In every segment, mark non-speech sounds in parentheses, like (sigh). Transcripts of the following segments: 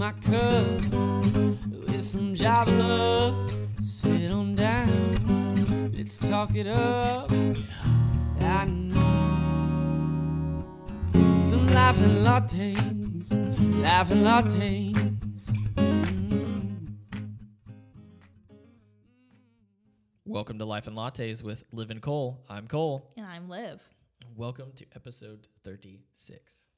my cup with some Java love. Sit on down, let's talk it up. I know some laughing lattes, laughing lattes. Mm. Welcome to Life and Lattes with Liv and Cole. I'm Cole. And I'm Liv. Welcome to episode 36.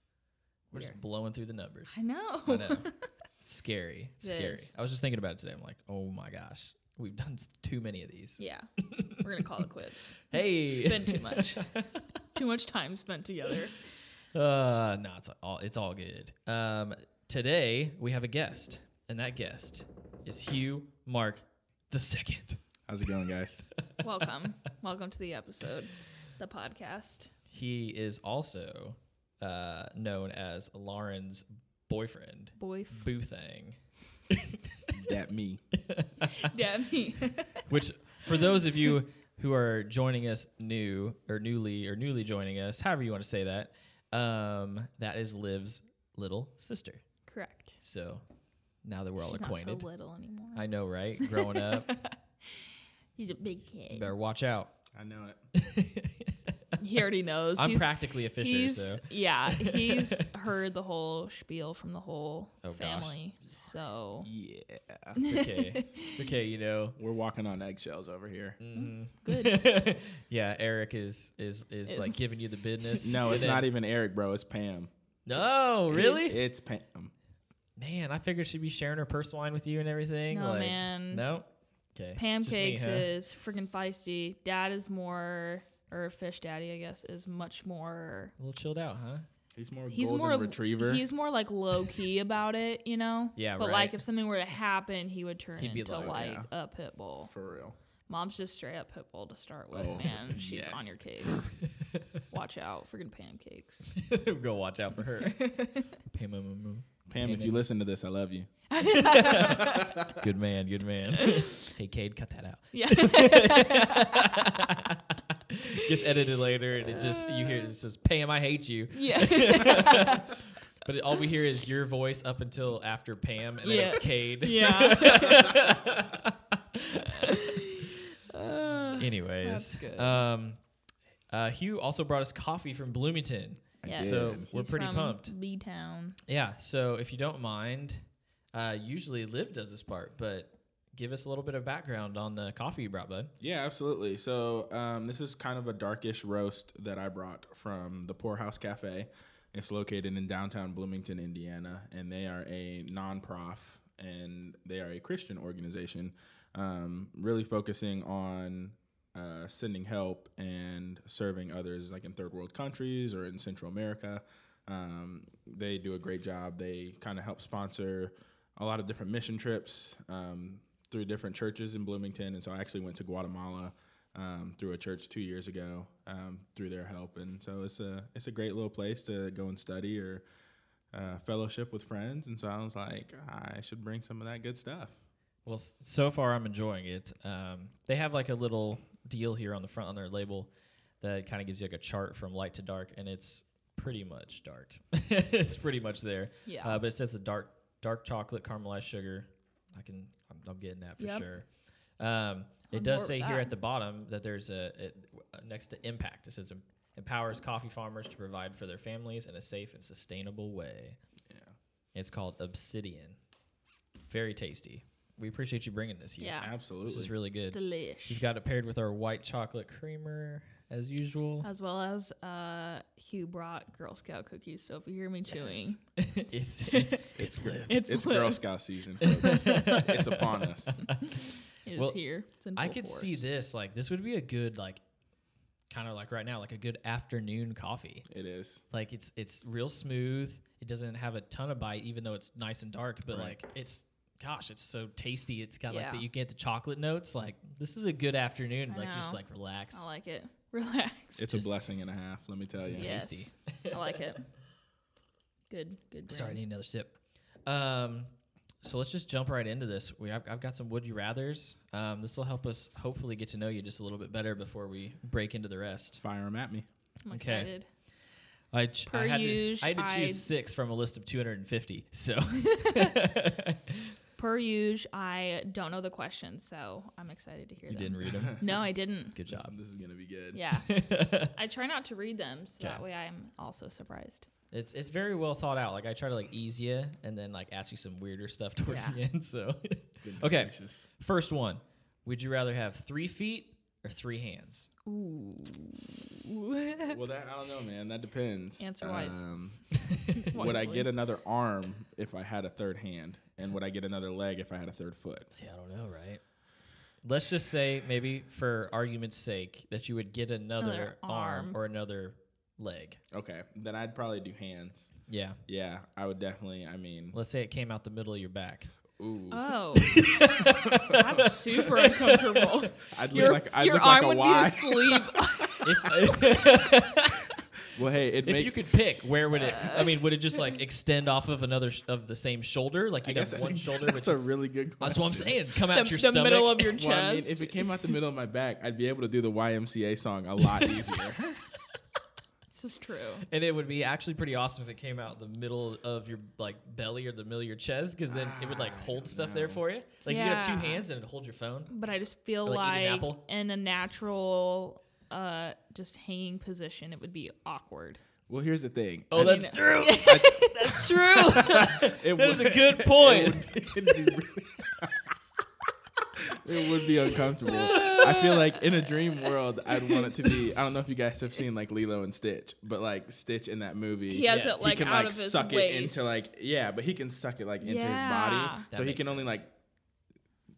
We're Weird. just blowing through the numbers. I know. I know. (laughs) Scary. It scary. is. I was just thinking about it today. I'm like, oh my gosh, we've done s- too many of these. yeah. We're gonna call it quits. (laughs) Hey. It's been too much. (laughs) too much time spent together. Uh, no, it's all it's all good. Um, today we have a guest, and that guest is Hugh Mark the second. How's it going, guys? Welcome. Welcome to the episode. The podcast. He is also uh, known as Lauren's boyfriend, Boy Boothang. (laughs) that me. (laughs) yeah, me. (laughs) Which, for those of you who are joining us new or newly or newly joining us, however you want to say that, um, that is Liv's little sister. Correct. So now that we're all He's acquainted, not so little anymore. I know, right? Growing up, He's a big kid. better watch out. I know it. (laughs) He already knows. I'm he's, practically a Fisher, he's so yeah. (laughs) He's heard the whole spiel from the whole Oh, gosh. family. So Yeah. it's okay. (laughs) it's okay, you know. We're walking on eggshells over here. Mhm. good. yeah, Eric is is is Is- like giving you the business. No, it's then- not even Eric, bro. It's Pam. No, really? It's, it's Pam. Man, I figured she'd be sharing her purse wine with you and everything. No, like, man. No. Okay. Pancakes Just me, huh? is freaking feisty. Dad is more, or fish daddy, I guess, is much more. a little chilled out, huh? He's more He's golden more retriever. He's more like low key (laughs) about it, you know. Yeah, But right. like if something were to happen, he would turn He'd be into like, like, yeah. a pit bull. for real. Mom's just straight up pit bull to start with, Oh, man. (laughs) She's yes. on your (laughs) case. Watch out, freaking pancakes. Go watch out for her. Pay my mama. Pam, if you listen to this, I love you. Good man, good man. hey, Cade, cut that out. Yeah. (laughs) Gets edited later, and it just you hear it says, "Pam, I hate you," yeah. (laughs) but it, all we hear is your voice up until after Pam, and then Yeah. it's Cade. yeah. (laughs) Uh, Anyways, That's good. um, uh, Hugh also brought us coffee from Bloomington. yes. So we're He's pretty from pumped. B Town. Yeah. So if you don't mind, uh, usually Liv does this part, but give us a little bit of background on the coffee you brought, bud. Yeah, absolutely. So um, this is kind of a darkish roast that I brought from the Pourhouse Cafe. It's located in downtown Bloomington, Indiana, and they are a non-prof and they are a Christian organization, um, really focusing on uh, sending help and serving others, like in third world countries or in Central America. Um, they do a great job. They kind of help sponsor a lot of different mission trips um, through different churches in Bloomington. And so I actually went to Guatemala um, through a church two years ago um, through their help. And so it's a it's a great little place to go and study or uh, fellowship with friends. And so I was like, I should bring some of that good stuff. Well, so far I'm enjoying it. Um, they have like a little deal here on the front on their label that kind of gives you like a chart from light to dark, and it's pretty much dark. (laughs) it's pretty much there. Yeah. Uh, but it says a dark dark chocolate caramelized sugar. I can I'm, I'm getting that for Yep. sure. Um, it does say here at the bottom that there's a it, uh, next to impact. It says em- empowers coffee farmers to provide for their families in a safe and sustainable way. Yeah. It's called Obsidian. Very tasty. We appreciate you bringing this here. yeah. Absolutely. This is really It's good. delish. You've got it paired with our white chocolate creamer as usual. as well as uh, Hugh brought Girl Scout cookies. So if you hear me chewing, (laughs) it's it's it's live. it's it's lit. Girl Scout season, (laughs) folks. it's upon us. It is Well, here. It's in I full could see this like this would be a good like kind of like right now like a good afternoon coffee. It is. Like it's it's real smooth. It doesn't have a ton of bite even though it's nice and dark, but Right. like it's gosh, it's so tasty. It's got like that you get the chocolate notes. Like this is a good afternoon. I like just like relax. I like it. Relax. It's Just- a blessing and a half, let me tell This you. is yes. tasty. I like it. Good. Good. (laughs) Sorry, I brand. need another sip. Um, so let's just jump right into this. We I've, I've got some would you rather's. Um, this will help us hopefully get to know you just a little bit better before we break into the rest. Fire them at me. I'm Okay. excited. I, ch- Per I, had to, use, I had to choose I'd- six from a list of 250. So (laughs) (laughs) Per usual, I don't know the questions, so I'm excited to hear you them. didn't read them. (laughs) No, I didn't. Good job. this is gonna be good. Yeah. (laughs) I try not to read them, so that way I'm also surprised. It's it's very well thought out. Like I try to like ease you and then like ask you some weirder stuff (laughs) towards Yeah. the end. So Goodness Okay. gracious. first one, would you rather have three feet or three hands? Ooh. Well, that I don't know, man. That depends. Answer wise. Um, would I get another arm if I had a third hand, and would I get another leg if I had a third foot? See, I don't know, right? Let's just say maybe for argument's sake that you would get another, Another arm. arm. or another leg. Okay, then I'd probably do hands. Yeah. Yeah, I would definitely. I mean, Let's say it came out the middle of your back. ooh, Oh. (laughs) That's super uncomfortable. I'd look Your, like I'd your look arm like a would be Y. asleep. (laughs) If, (laughs) well, hey, it if make you could pick, where would it? I mean, would it just like extend off of another sh- of the same shoulder? Like you'd have one shoulder. (laughs) That's Which, a really good question. that's what I'm saying. Come out the your the stomach. middle of your Well, I mean, chest. if it came out the middle of my back, I'd be able to do the YMCA song a lot (laughs) easier. this is true. and it would be actually pretty awesome if it came out the middle of your like belly or the middle of your chest, because then it would like ah, hold stuff there for you. Like you could have two hands and it'd hold your phone. But I just feel Or, like, eating like apple? in a natural, uh, just hanging position, it would be awkward. well, here's the thing. Oh, I that's mean- true. (laughs) that's true. (laughs) it (laughs) that is a good point. It would, be really- it would be uncomfortable. I feel like in a dream world, I'd want it to be. I don't know if you guys have seen like Lilo and Stitch, but like Stitch in that movie, He has Yes. it like he can out like of his suck waist. it into like yeah, but he can suck it like into his body, That so he makes can only like, sense.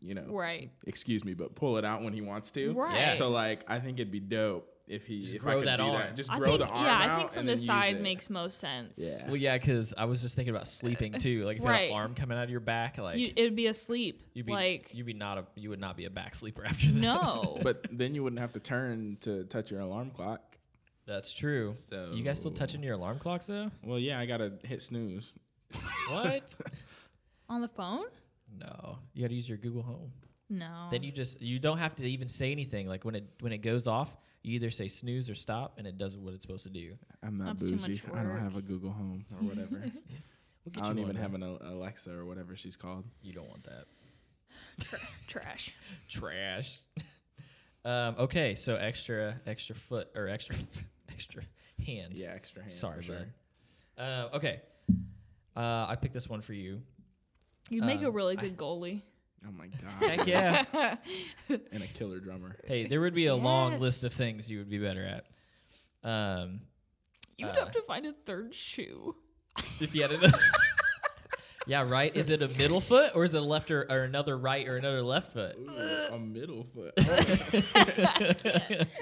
You know, right. excuse me, but pull it out when he wants to. Right. Yeah. So like, I think it'd be dope if he Just if grow I could that do arm. that. Just I grow think, the arm yeah, out I think from the side makes most sense. Yeah. Well, yeah, because I was just thinking about sleeping (laughs) too. Like if you Right. had an arm coming out of your back, like You, it would be asleep. you'd be like you'd be not a you would not be a back sleeper (laughs) after that. no. (laughs) But then you wouldn't have to turn to touch your alarm clock. That's true. So You guys still touching your alarm clocks though? Well, yeah, I gotta hit snooze. What? On the phone? No, you got to use your Google Home. No. Then you just you don't have to even say anything. Like when it when it goes off, you either say snooze or stop, and it does what it's supposed to do. I'm not That's too much bougie. I don't work. have a Google Home or (laughs) whatever. We'll get I don't you even one, have though. an Al- Alexa or whatever she's called. You don't want that (laughs) trash. trash. (laughs) um, okay, so extra extra foot or extra extra hand. Yeah, extra hand. Sorry, for sure. bud. Uh, okay. Uh, I picked this one for you. You'd make a Uh, really I- good goalie. Oh my (laughs) god. Heck yeah. (laughs) and a killer drummer. hey, there would be a long list of things you would be better at. Um, You would Uh, have to find a third shoe. if you had another. (laughs) yeah, right. Is it a middle foot or is it a left or, or another right or another left foot? Ooh, a middle foot. (laughs)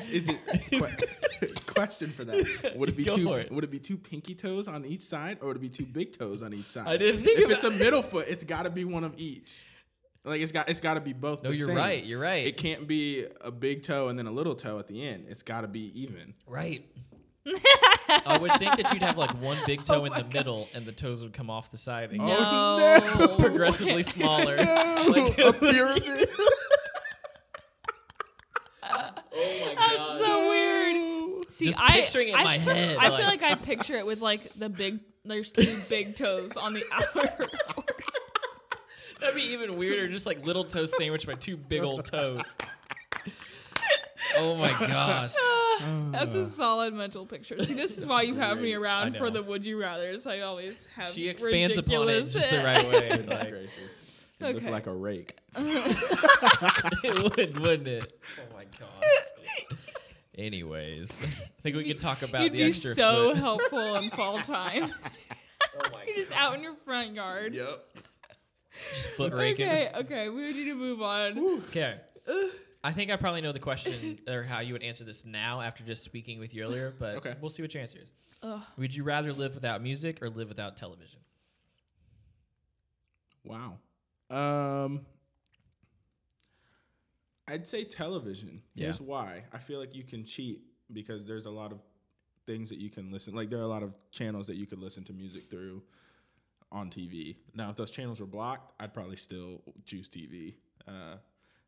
Is it que- question for that? Would it be Go two? for it. Would it be two pinky toes on each side, or would it be two big toes on each side? I didn't think if of it's a middle foot, it's got to be one of each. Like it's got it's got to be both. No, the you're same. right. You're right. It can't be a big toe and then a little toe at the end. It's got to be even. Right. (laughs) I would think that you'd have like one big (laughs) toe oh in the middle and the toes would come off the side and get Oh, no. progressively (laughs) smaller. Like a pyramid. oh my That's so weird. See, Just I, picturing it in I, my head, I like- feel like I picture it with like the big. There's two big toes on the outer. That'd be even weirder, just like little toe sandwiched by two big old toes. Oh my gosh. (laughs) That's a uh. solid mental picture. See, this (laughs) is why you have me around for the would you rather's. I always have. She expands upon it in ridiculous- just the right (laughs) way. Goodness Like, gracious. It looked Okay. like a rake. it would, wouldn't it? Oh my gosh. Anyways, I think we could talk about You'd the be extra so foot. helpful in fall time. Oh my You're just out in your front yard. Yep. Just foot raking. Okay, okay, we need to move on. Okay. I think I probably know the question (laughs) or how you would answer this now after just speaking with you earlier, but Okay. we'll see what your answer is. Ugh. Would you rather live without music or live without television? Wow. Um, I'd say television. Yeah. Here's why. I feel like you can cheat because there's a lot of things that you can listen. Like there are a lot of channels that you could listen to music through on TV. Now, if those channels were blocked, I'd probably still choose TV. Uh,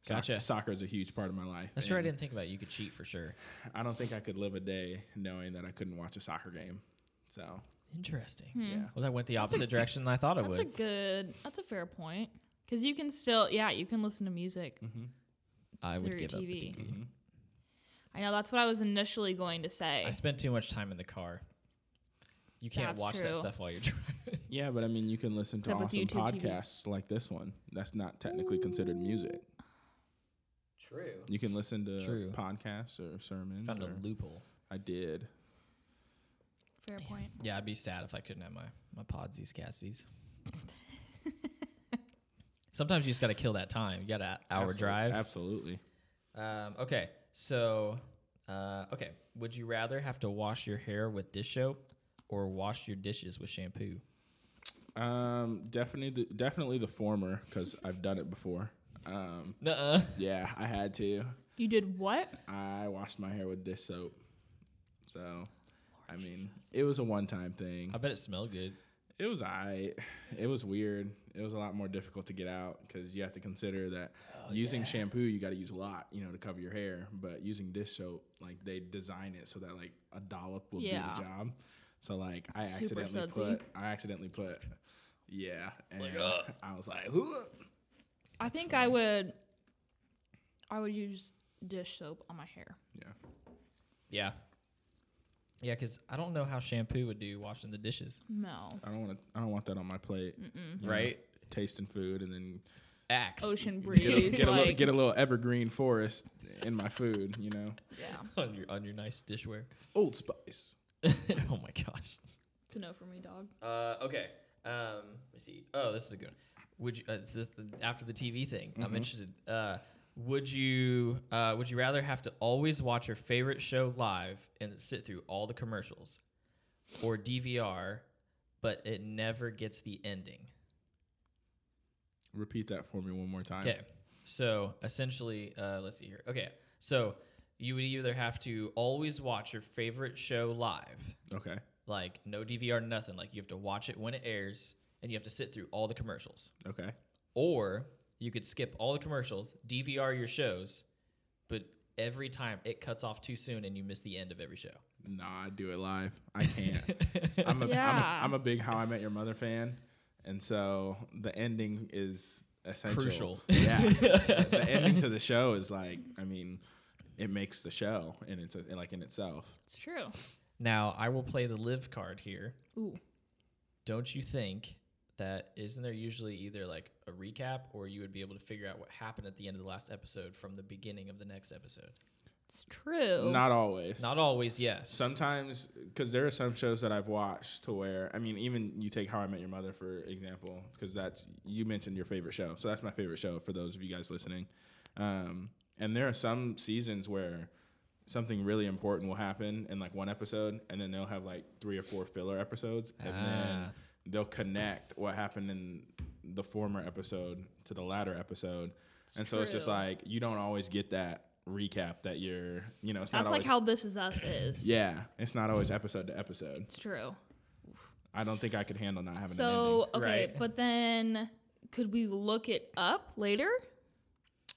soc- Gotcha. soccer is a huge part of my life. That's right. I didn't think about it. You could cheat for sure. I don't think I could live a day knowing that I couldn't watch a soccer game. So Interesting. Hmm. yeah, Well, that went the opposite direction than I thought it That's would. a good. That's a fair point. Because you can still, yeah, you can listen to music. mm-hmm. I would through give up the TV. TV. Mm-hmm. I know that's what I was initially going to say. I spend too much time in the car. You can't That's watch that true. stuff while you're (laughs) driving. yeah, but I mean, you can listen to Except with awesome YouTube TV. podcasts like this one. That's not technically considered music. True. You can listen to True. podcasts or sermons. Found a loophole. I did. fair point. Yeah, I'd be sad if I couldn't have my my podsies cassies. (laughs) Sometimes you just got to kill that time. You got an hour Absolute- drive. Absolutely. Um, okay, so uh, okay, would you rather have to wash your hair with dish soap or wash your dishes with shampoo? Um, definitely, the, definitely the former because I've done it before. Um, Nuh-uh. yeah, I had to. You did what? I washed my hair with dish soap. So, I mean, it was a one-time thing. I bet it smelled good. It was I. It was weird. It was a lot more difficult to get out because you have to consider that using shampoo, you got to use a lot, you know, to cover your hair. But using dish soap, like they design it so that like a dollop will Yeah. do the job. So like I Super accidentally sudsy. put, I accidentally put, yeah, and uh. I was like, "Ugh." I think I would. I would use dish soap on my hair. yeah, Yeah. Yeah, because I don't know how shampoo would do washing the dishes. No. I don't want to. I don't want that on my plate. you know, Right? tasting food and then Axe. Ocean get a, breeze. get, a little, get a little evergreen forest in my food. You know, yeah. (laughs) on your on your nice dishware. Old Spice. (laughs) oh my gosh. To know for me, dog. Uh, okay. Um, let me see. Oh, this is a good one. Would you uh, this, after the TV thing? I'm Mhm. interested. Uh, would you uh, would you rather have to always watch your favorite show live and sit through all the commercials, or DVR, but it never gets the ending? Repeat that for me one more time. Okay. So essentially, uh, let's see here. Okay. So you would either have to always watch your favorite show live, Okay. like no DVR, nothing. Like you have to watch it when it airs, and you have to sit through all the commercials. Okay. Or you could skip all the commercials, DVR your shows, but every time it cuts off too soon and you miss the end of every show. Nah, I do it live. I can't. I'm, a, Yeah. I'm, a, I'm a big How I Met Your Mother fan, and so the ending is essential. Crucial. Yeah, (laughs) the ending to the show is like, I mean, it makes the show, and it's a, like in itself. It's true. Now, I will play the live card here. Ooh. Don't you think that isn't there usually either like a recap or you would be able to figure out what happened at the end of the last episode from the beginning of the next episode? It's true. Not always. Not always, yes. Sometimes, because there are some shows that I've watched to where, I mean, even you take How I Met Your Mother for example, because that's you mentioned your favorite show, so that's my favorite show for those of you guys listening. Um, and there are some seasons where something really important will happen in like one episode, and then they'll have like three or four filler episodes, and then Ah. They'll connect what happened in the former episode to the latter episode, and so it's just like you don't always get that recap that you're, you know, it's not That's like always how This Is Us is. yeah, it's not always episode to episode. It's true. I don't think I could handle not having an So, okay, Right. but then could we look it up later?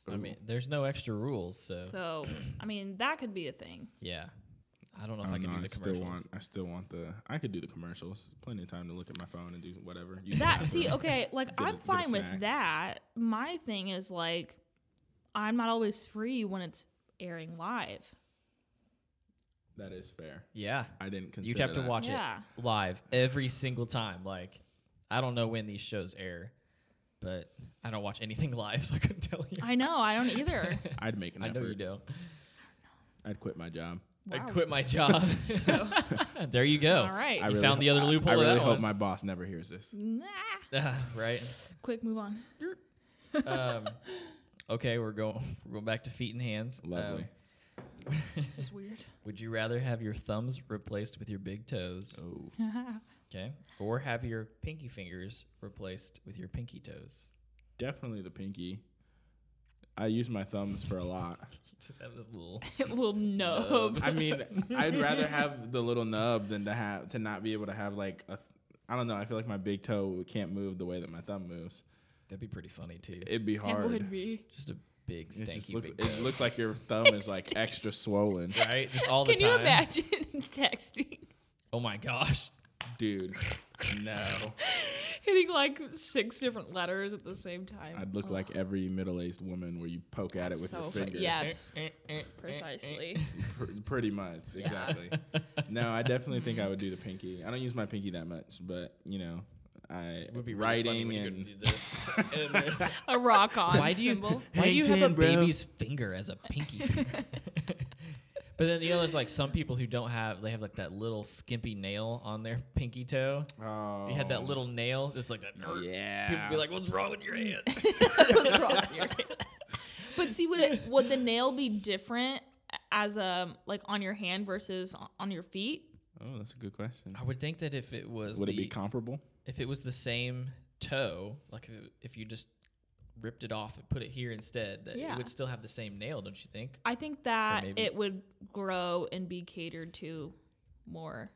I mean, there's no extra rules, so, So, I mean, that could be a thing. yeah. I don't know if ending. I can know, do the still commercials. want. I still want the. I could do the commercials. Plenty of time to look at my phone and do whatever. use That see, okay, (laughs) like Get a- I'm a fine with that. My thing is like I'm not always free when it's airing live. That is fair. Yeah. I didn't consider. You'd have to watch Yeah. it live every single time. Like, I don't know when these shows air, but I don't watch anything (laughs) live, so I couldn't tell you. I know, I don't either. (laughs) I'd make an I effort. know you don't. I'd quit my job. I'd quit my job. (laughs) So, (laughs) there you go. all right. I You really found the other ho- loophole I really hope one. my boss never hears this. Nah. (laughs) right. Quick, move on. Um, okay, we're going. We're going back to feet and hands. Lovely. Um, This is weird. would you rather have your thumbs replaced with your big toes? oh, Okay, or have your pinky fingers replaced with your pinky toes? definitely the pinky. I use my thumbs for a lot. (laughs) Just have this little. (laughs) Little nub. I mean, I'd rather (laughs) have the little nub than to have to not be able to have like a. I don't know. I feel like my big toe can't move the way that my thumb moves. That'd be pretty funny too. It'd be hard. It would be. Just a big It, just stanky look, big it toe. looks like your thumb is like extra swollen. right? Just all the time. Can you imagine texting? Oh my gosh. Dude, no. (laughs) Hitting like six different letters at the same time. I'd look like every middle-aged woman where you poke at it with so your fu- fingers. Yes, eh, eh, eh, precisely. (laughs) Pretty much, exactly. no, I definitely think I (laughs) would do the pinky. I don't use my pinky that much, but you know, I It would be writing when you go and to do this. And A rock on why do you symbol. why do you have a bro. baby's finger as a pinky finger? But then you know, there's like some people who don't have. They have like that little skimpy nail on their pinky toe. oh, You had that oh. little nail, just like that. yeah. People be like, "What's wrong with your hand?" (laughs) What's wrong with your hand? (laughs) But see, would it would the nail be different as a like on your hand versus on- on your feet? oh, that's a good question. I would think that if it was Would the, it be comparable? if it was the same toe, like if, it, if you just ripped it off and put it here instead, that Yeah. it would still have the same nail, don't you think? I think that it would grow and be catered to more.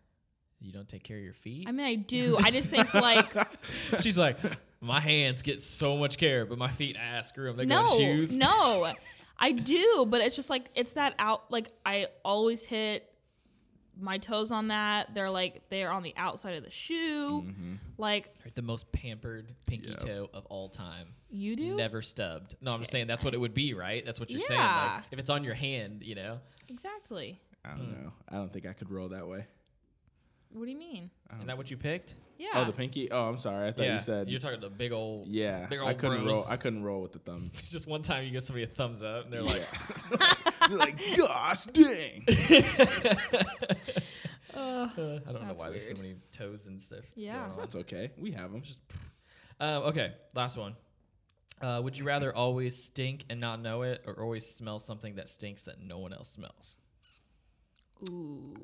You don't take care of your feet. I mean, I do. I just think (laughs) like She's like, my hands get so much care, but my feet, ah, screw them. They no, go in shoes. no, I do, but it's just like it's that out. Like I always hit my toes on that. They're like they're on the outside of the shoe. Mm-hmm. Like the most pampered pinky Yep. toe of all time. you do. Never stubbed. No, I'm just saying that's what it would be, right? That's what you're saying. Yeah. Like, if it's on your hand, you know. Exactly. I don't hmm. know. I don't think I could roll that way. What do you mean? Isn't that what you picked? Yeah. Oh, the pinky. Oh, I'm sorry. I thought you said. you're talking the big old. yeah, big I couldn't bros. roll. I couldn't roll with the thumb. (laughs) Just one time you give somebody a thumbs up, and they're like, (laughs) (laughs) You're like, gosh, dang. Ugh. I don't know That's why there's so many toes and stuff. Yeah. going on. That's okay. We have them. Um, okay, last one. Uh, would you rather always stink and not know it, or always smell something that stinks that no one else smells? Ooh.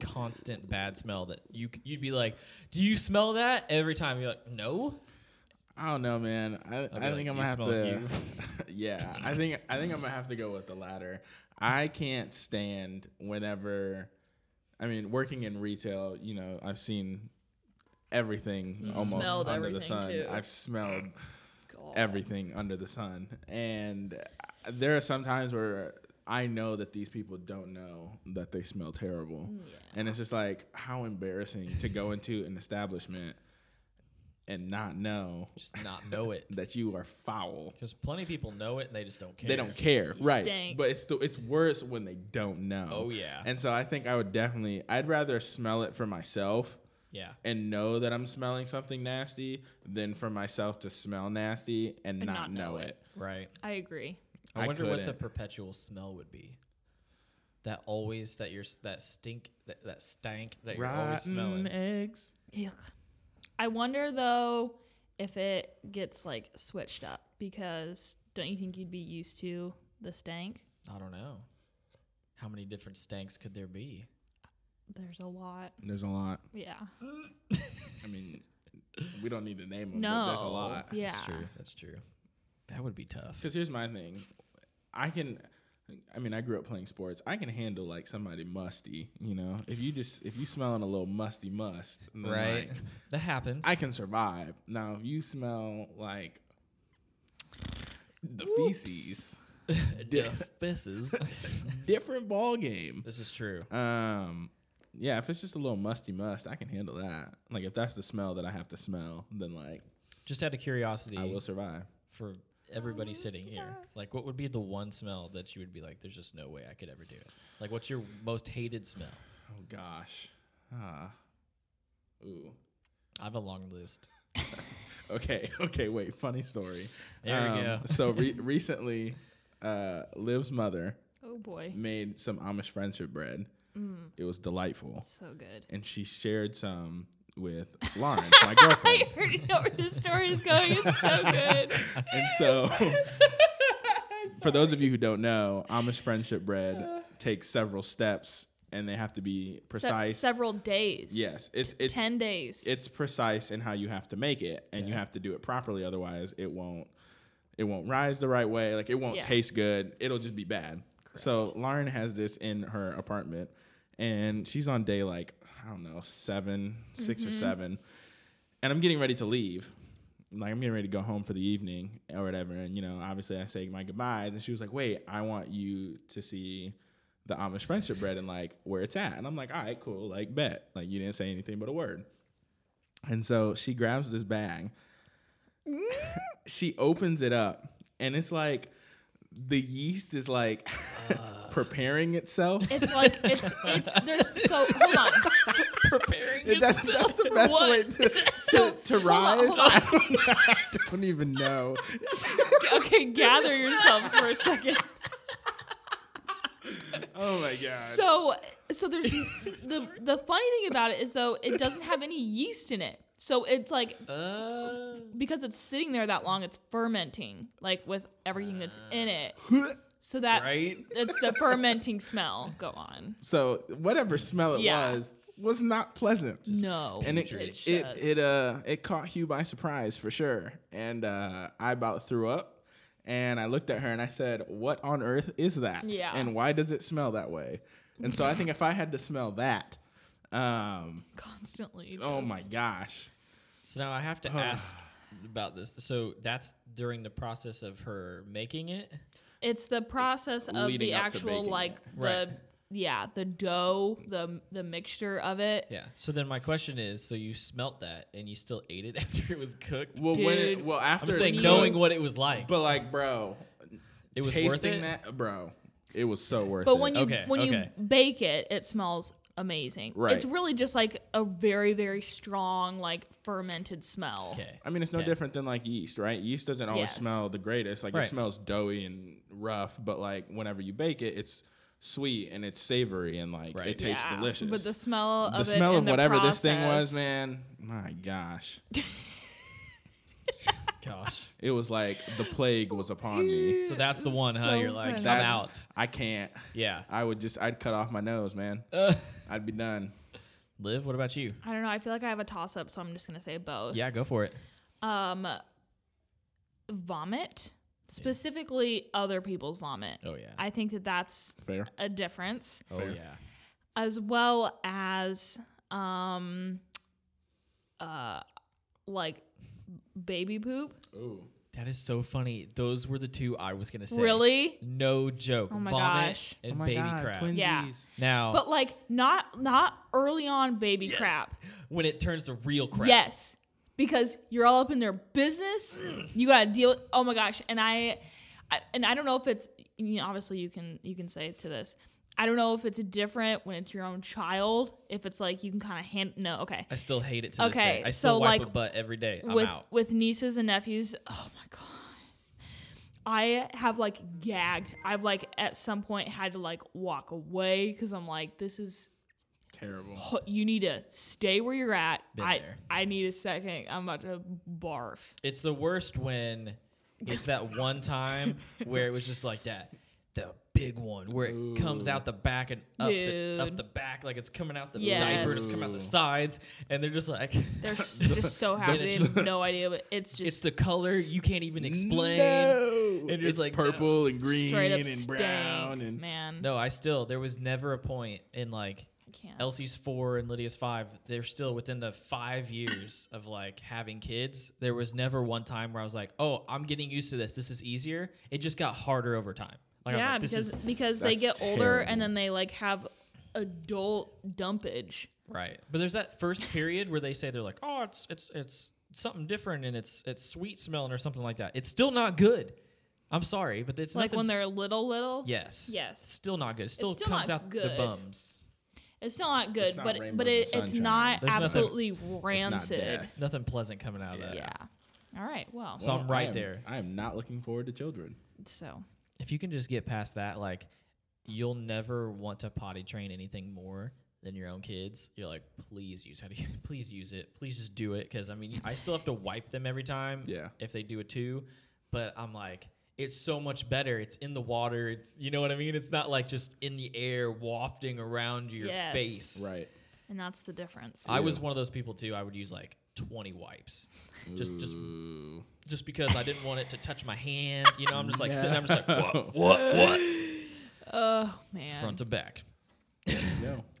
Constant bad smell that you c- you'd be like, "Do you smell that?" Every time you're like, "No." I don't know, man. I, I like, think "Do I'm gonna have to. (laughs) yeah, I think I think I'm gonna have to go with the latter. I can't stand whenever. I mean, working in retail, you know, I've seen everything You almost smelled under the sun. too. I've smelled God. everything under the sun, and there are some times where I know that these people don't know that they smell terrible, mm, and it's just like how embarrassing to go into an establishment and not know Just not know it. (laughs) that you are foul. Because plenty of people know it and they just don't care. They don't care, right? stink. But it's still it's worse when they don't know. Oh, yeah. And so I think I would definitely I'd rather smell it for myself Yeah. and know that I'm smelling something nasty than for myself to smell nasty and, And not, not know know it. Right. I agree. I, I wonder what the perpetual smell would be. That always that you're that stink that, that stank that you're always smelling. eggs. I wonder though if it gets like switched up because don't you think you'd be used to the stank? I don't know. How many different stanks could there be? There's a lot. There's a lot. Yeah. I mean, we don't need to name them, No. but there's a lot. Yeah. That's true. That's true. That would be tough. Because here's my thing, I can. I mean, I grew up playing sports. I can handle like somebody musty. You know, if you just if you smelling a little musty must, Right. like, that happens. I can survive. Now, if you smell like the feces, Yeah, this is. different ball game. this is true. Um, yeah, if it's just a little musty must, I can handle that. Like if that's the smell that I have to smell, then like Just out of curiosity, I will survive. for everybody sitting here, like, what would be the one smell that you would be like, "There's just no way I could ever do it." Like, what's your most hated smell? Oh gosh. Ah. Ooh. I have a long list. (laughs) Okay. Okay. Wait. Funny story. There we go. So re- (laughs) recently, uh, Liv's mother Oh boy. made some Amish friendship bread. Mm. It was delightful, So good. and she shared some with Lauren, my (laughs) girlfriend. I already know where this story is going. It's so good. (laughs) and so, (laughs) for those of you who don't know, Amish friendship bread uh. takes several steps, and they have to be Se- precise. several days. Yes, it's it's Ten days. it's precise in how you have to make it, and you have to do it properly. Otherwise, it won't it won't rise the right way. Like it won't Yeah. taste good. It'll just be bad. So Lauren has this in her apartment, and she's on day like I don't know 7 6 Mm-hmm. or seven, and I'm getting ready to leave. Like I'm getting ready to go home for the evening or whatever, and you know, obviously I say my goodbyes, and she was like, "Wait, I want you to see." the Amish friendship bread and like where it's at. And I'm like, all right, cool, like bet. Like you didn't say anything but a word. And so she grabs this bag. (laughs) she opens it up, and it's like the yeast is like uh. (laughs) preparing itself. It's like it's it's there's so hold on. (laughs) Preparing That's, that's the best what? way to, (laughs) to, So, to hold on, rise. hold on. I, don't, I don't even know. Okay, gather yourselves for a second. oh my god. So so there's the the funny thing about it is though it doesn't have any yeast in it. So it's like Uh, because it's sitting there that long, it's fermenting like with everything that's in it. So that right? it's the fermenting smell. Go on. So whatever smell it Yeah. was was not pleasant. No. and it it's it, it uh it caught Hugh by surprise for sure. And uh I about threw up. And I looked at her and I said, "What on earth is that? Yeah. And why does it smell that way?" And so I think if I had to smell that, um, constantly. oh my gosh, So now I have to ask about this. So that's during the process of her making it. It's the process of Leading the actual like it. the Right. yeah the dough the the mixture of it. Yeah. So then my question is, so you smelt that and you still ate it (laughs) after it was cooked? well when it, well after I'm saying cooked- knowing what it was like. but like bro, it was tasting worth it. that, bro, it was so worth But it. But when you Okay, when okay. you bake it, it smells amazing. Right. It's really just like a very very strong like fermented smell. Okay. I mean, it's no Okay. different than like yeast, right? Yeast doesn't always Yes. smell the greatest. Like Right. it smells doughy and rough, but like whenever you bake it, it's sweet and it's savory and like Right. it tastes Yeah, delicious. But the smell the of smell of in the whatever this thing was, man, my gosh, (laughs) Gosh. (laughs) it was like the plague was upon me. (laughs) So that's the one, huh? So You're like, funny. I'm That's out. I can't. Yeah. I would just I'd cut off my nose, man. (laughs) Uh, I'd be done. Liv, what about you? I don't know. I feel like I have a toss up, so I'm just gonna say both. Yeah, go for it. Um, vomit, specifically other people's vomit. Oh yeah. I think that that's Fair. a difference, oh Fair. yeah. as well as um, uh, like baby poop. Ooh. That is so funny. Those were the two I was gonna say. Really? No joke. Oh my Vomit gosh. and baby crap. Yeah. Now, But like not not early on baby crap. when it turns to real crap. Yes. Because you're all up in their business. You gotta deal with oh my gosh. And I, I and I don't know if it's you know, obviously you can you can say to this. I don't know if it's different when it's your own child. If it's like you can kind of hand no, okay. I still hate it to this Okay, day. I so, still wipe a like, butt every day. I'm with out. with nieces and nephews, oh my god. I have like gagged. I've like at some point had to like walk away because I'm like, this is Terrible. you need to stay where you're at. Been I there. I need a second. I'm about to barf. It's the worst when it's that one time where it was just like that, the big one where it comes out the back and up the, up the back, like it's coming out the Yes. diaper, and it's coming out the sides, and they're just like, (laughs) They're (laughs) just so happy. They have no idea, but it's just it's the color you can't even explain. No. And it's like, purple and green up and stank, brown and man. No, I still there was never a point in like I can't. Elsie's four and Lydia's five. They're still within the five years of like having kids. There was never one time where I was like, "Oh, I'm getting used to this. This is easier." It just got harder over time. Like I was yeah, like, "This because is because they That's get older and then they like have adult dumpage. right." But there's that first period where they say they're like, "Oh, it's it's it's something different and it's it's sweet smelling or something like that." It's still not good. I'm sorry, but it's not like when they're little, little. yes, Yes. still not good. It still, still comes not out the bums. It's still not good, not but but it, it's not There's absolutely It's not rancid. death. Nothing pleasant coming out of that. Yeah. All right. Well, So I'm Well, I right am- there. I am not looking forward to children. so if you can just get past that, like you'll never want to potty train anything more than your own kids. You're like, please use how to (laughs) please use it. Please just do it. Cause I mean I still have to wipe them every time. Yeah. If they do it too. But I'm like, it's so much better. It's in the water. It's you know what I mean? It's not like just in the air wafting around your Yes. face. Right. and that's the difference. I was one of those people too. I would use like 20 wipes. Just just Ooh. just because I didn't want it to touch my hand. You know, I'm just like sitting I'm just like, what, what, what? (laughs) oh man. Front to back. No. (laughs)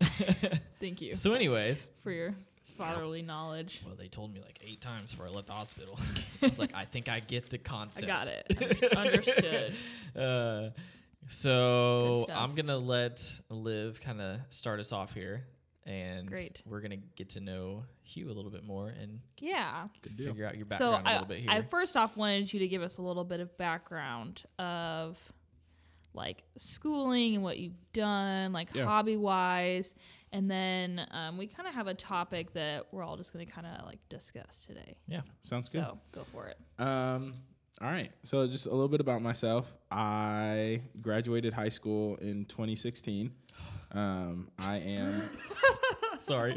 Thank you So anyways, for your fatherly knowledge. Well, they told me like eight times before I left the hospital. (laughs) I was like, I think I get the concept. I concept. got it. Under- Understood. Uh, So stuff. I'm gonna let Liv kind of start us off here, and Great. we're gonna get to know Hugh a little bit more and Yeah. figure out your So background a I, little bit here. I first off wanted you to give us a little bit of background of like schooling and what you've done, like Yeah. hobby wise, and then um, we kind of have a topic that we're all just going to kind of like discuss today. yeah, Sounds good. So go for it. Um, all right. So just a little bit about myself. I graduated high school in 2016. Um, I am (laughs) sorry.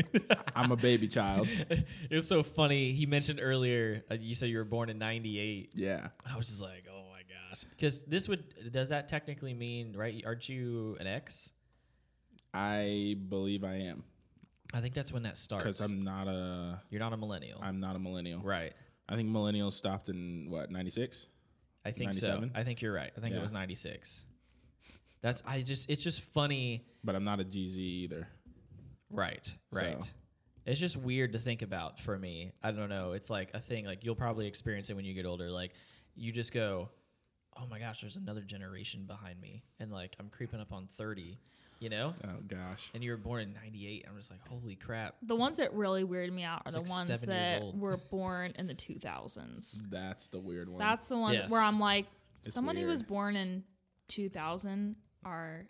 I'm a baby child. it was so funny. He mentioned earlier uh, you said you were born in '98. Yeah. I was just like, oh my gosh, because this would does that technically mean right? Aren't you an X? I believe I am I think that's when that starts. because I'm not a You're not a millennial, I'm not a millennial. right? I think millennials stopped in what 96. I think 97? so. I think you're right. I think it was '96. That's I just it's just funny. But I'm not a GZ either. Right, right. So- It's just weird to think about for me. I don't know. It's like a thing. Like you'll probably experience it when you get older. Like you just go, "Oh my gosh, there's another generation behind me," and like I'm creeping up on thirty. You know, Oh gosh. and you were born in '98. I'm just like, holy crap. The ones that really weird me out are It's the like ones that were born in the 2000s. That's the weird one. That's the one Yes. where I'm like, It's someone who was born in 2000 are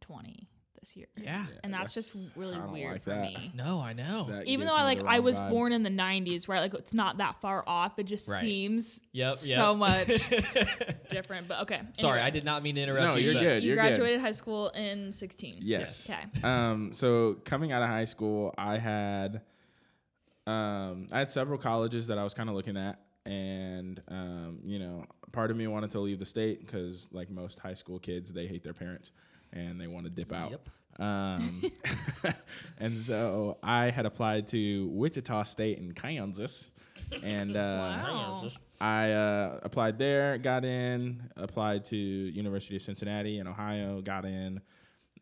20 this year. Yeah. And that's, just really I don't weird like for that. me. No, I know. That Even gives though I me like the I wrong was vibe. born in the 90s, right? Like it's not that far off. It just Right. seems Yep. so yep. much (laughs) different. But okay. Sorry, anyway. I did not mean to interrupt No, you. you're but- good. You You're good. graduated high school in 16. Yes. Okay. (laughs) Um, so coming out of high school, I had um, I had several colleges that I was kind of looking at, and um, you know, part of me wanted to leave the state because, like most high school kids, they hate their parents and they want to dip out. Yep. Um, (laughs) and so I had applied to Wichita State in Kansas, and uh, Wow. I uh, applied there, got in, applied to University of Cincinnati in Ohio, got in,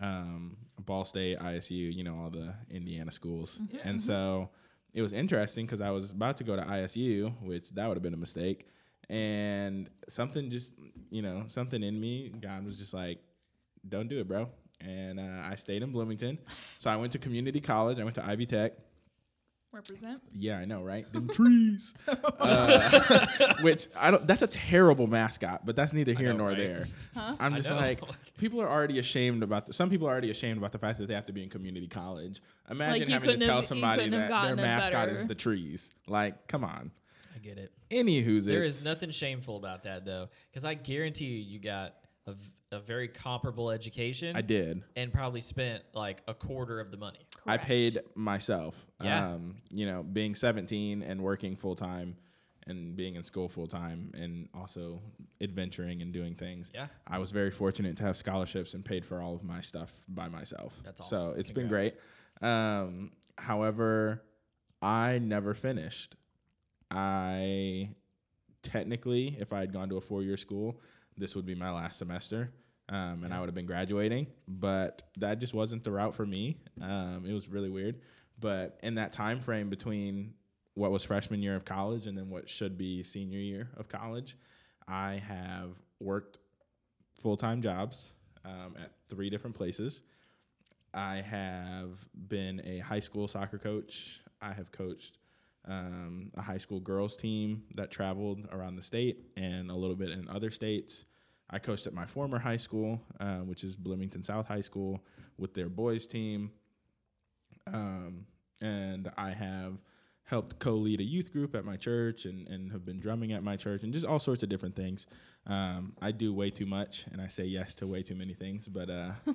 um, Ball State, ISU, you know, all the Indiana schools. And so it was interesting because I was about to go to ISU, which that would have been a mistake. And something just, you know, something in me, God was just like, don't do it, bro. And uh, I stayed in Bloomington. So I went to community college. I went to Ivy Tech. Represent. Yeah, I know, right? (laughs) Them trees. (laughs) Uh, (laughs) which I don't. That's a terrible mascot, but that's neither here know, nor right? there. I'm just like, people are already ashamed about. The, some people are already ashamed about the fact that they have to be in community college. Imagine you having to tell have- somebody that their gotten a mascot is the trees. Like, come on. I get it. Anywho's There it's- is nothing shameful about that though, because I guarantee you, you got a, v- a very comparable education. I did. and probably spent like a quarter of the money. I paid myself. Yeah. Um, you know, being 17 and working full time and being in school full time and also adventuring and doing things. Yeah. I was very fortunate to have scholarships and paid for all of my stuff by myself. That's awesome. So awesome. it's been Congrats. great. Um, however, I never finished. I technically, if I had gone to a four year school, this would be my last semester. Um, and I would have been graduating, but that just wasn't the route for me. Um, it was really weird. But in that time frame between what was freshman year of college and then what should be senior year of college, I have worked full time jobs um, at three different places. I have been a high school soccer coach. I have coached um, a high school girls team that traveled around the state and a little bit in other states. I coached at my former high school, uh, which is Bloomington South High School, with their boys team. Um, and I have helped co-lead a youth group at my church and, and have been drumming at my church and just all sorts of different things. Um, I do way too much and I say yes to way too many things, but uh, (laughs)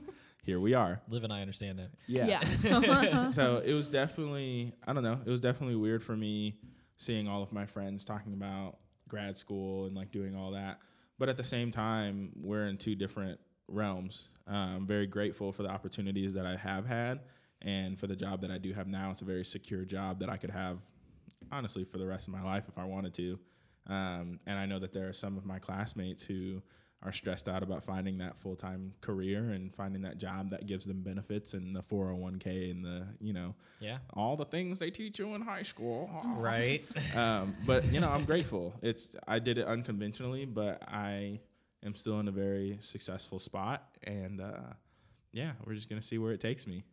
here we are. Liv and I understand that. Yeah. (laughs) (laughs) so it was definitely I don't know, it was definitely weird for me seeing all of my friends talking about grad school and like doing all that. But at the same time, we're in two different realms. Uh, I'm very grateful for the opportunities that I have had and for the job that I do have now. It's a very secure job that I could have honestly for the rest of my life if I wanted to. Um, and I know that there are some of my classmates who are stressed out about finding that full time career and finding that job that gives them benefits and the 401k and the, you know, Yeah. all the things they teach you in high school. (laughs) Right. Um, but, you know, I'm grateful. It's, I did it unconventionally, but I am still in a very successful spot, and uh, yeah, we're just gonna see where it takes me.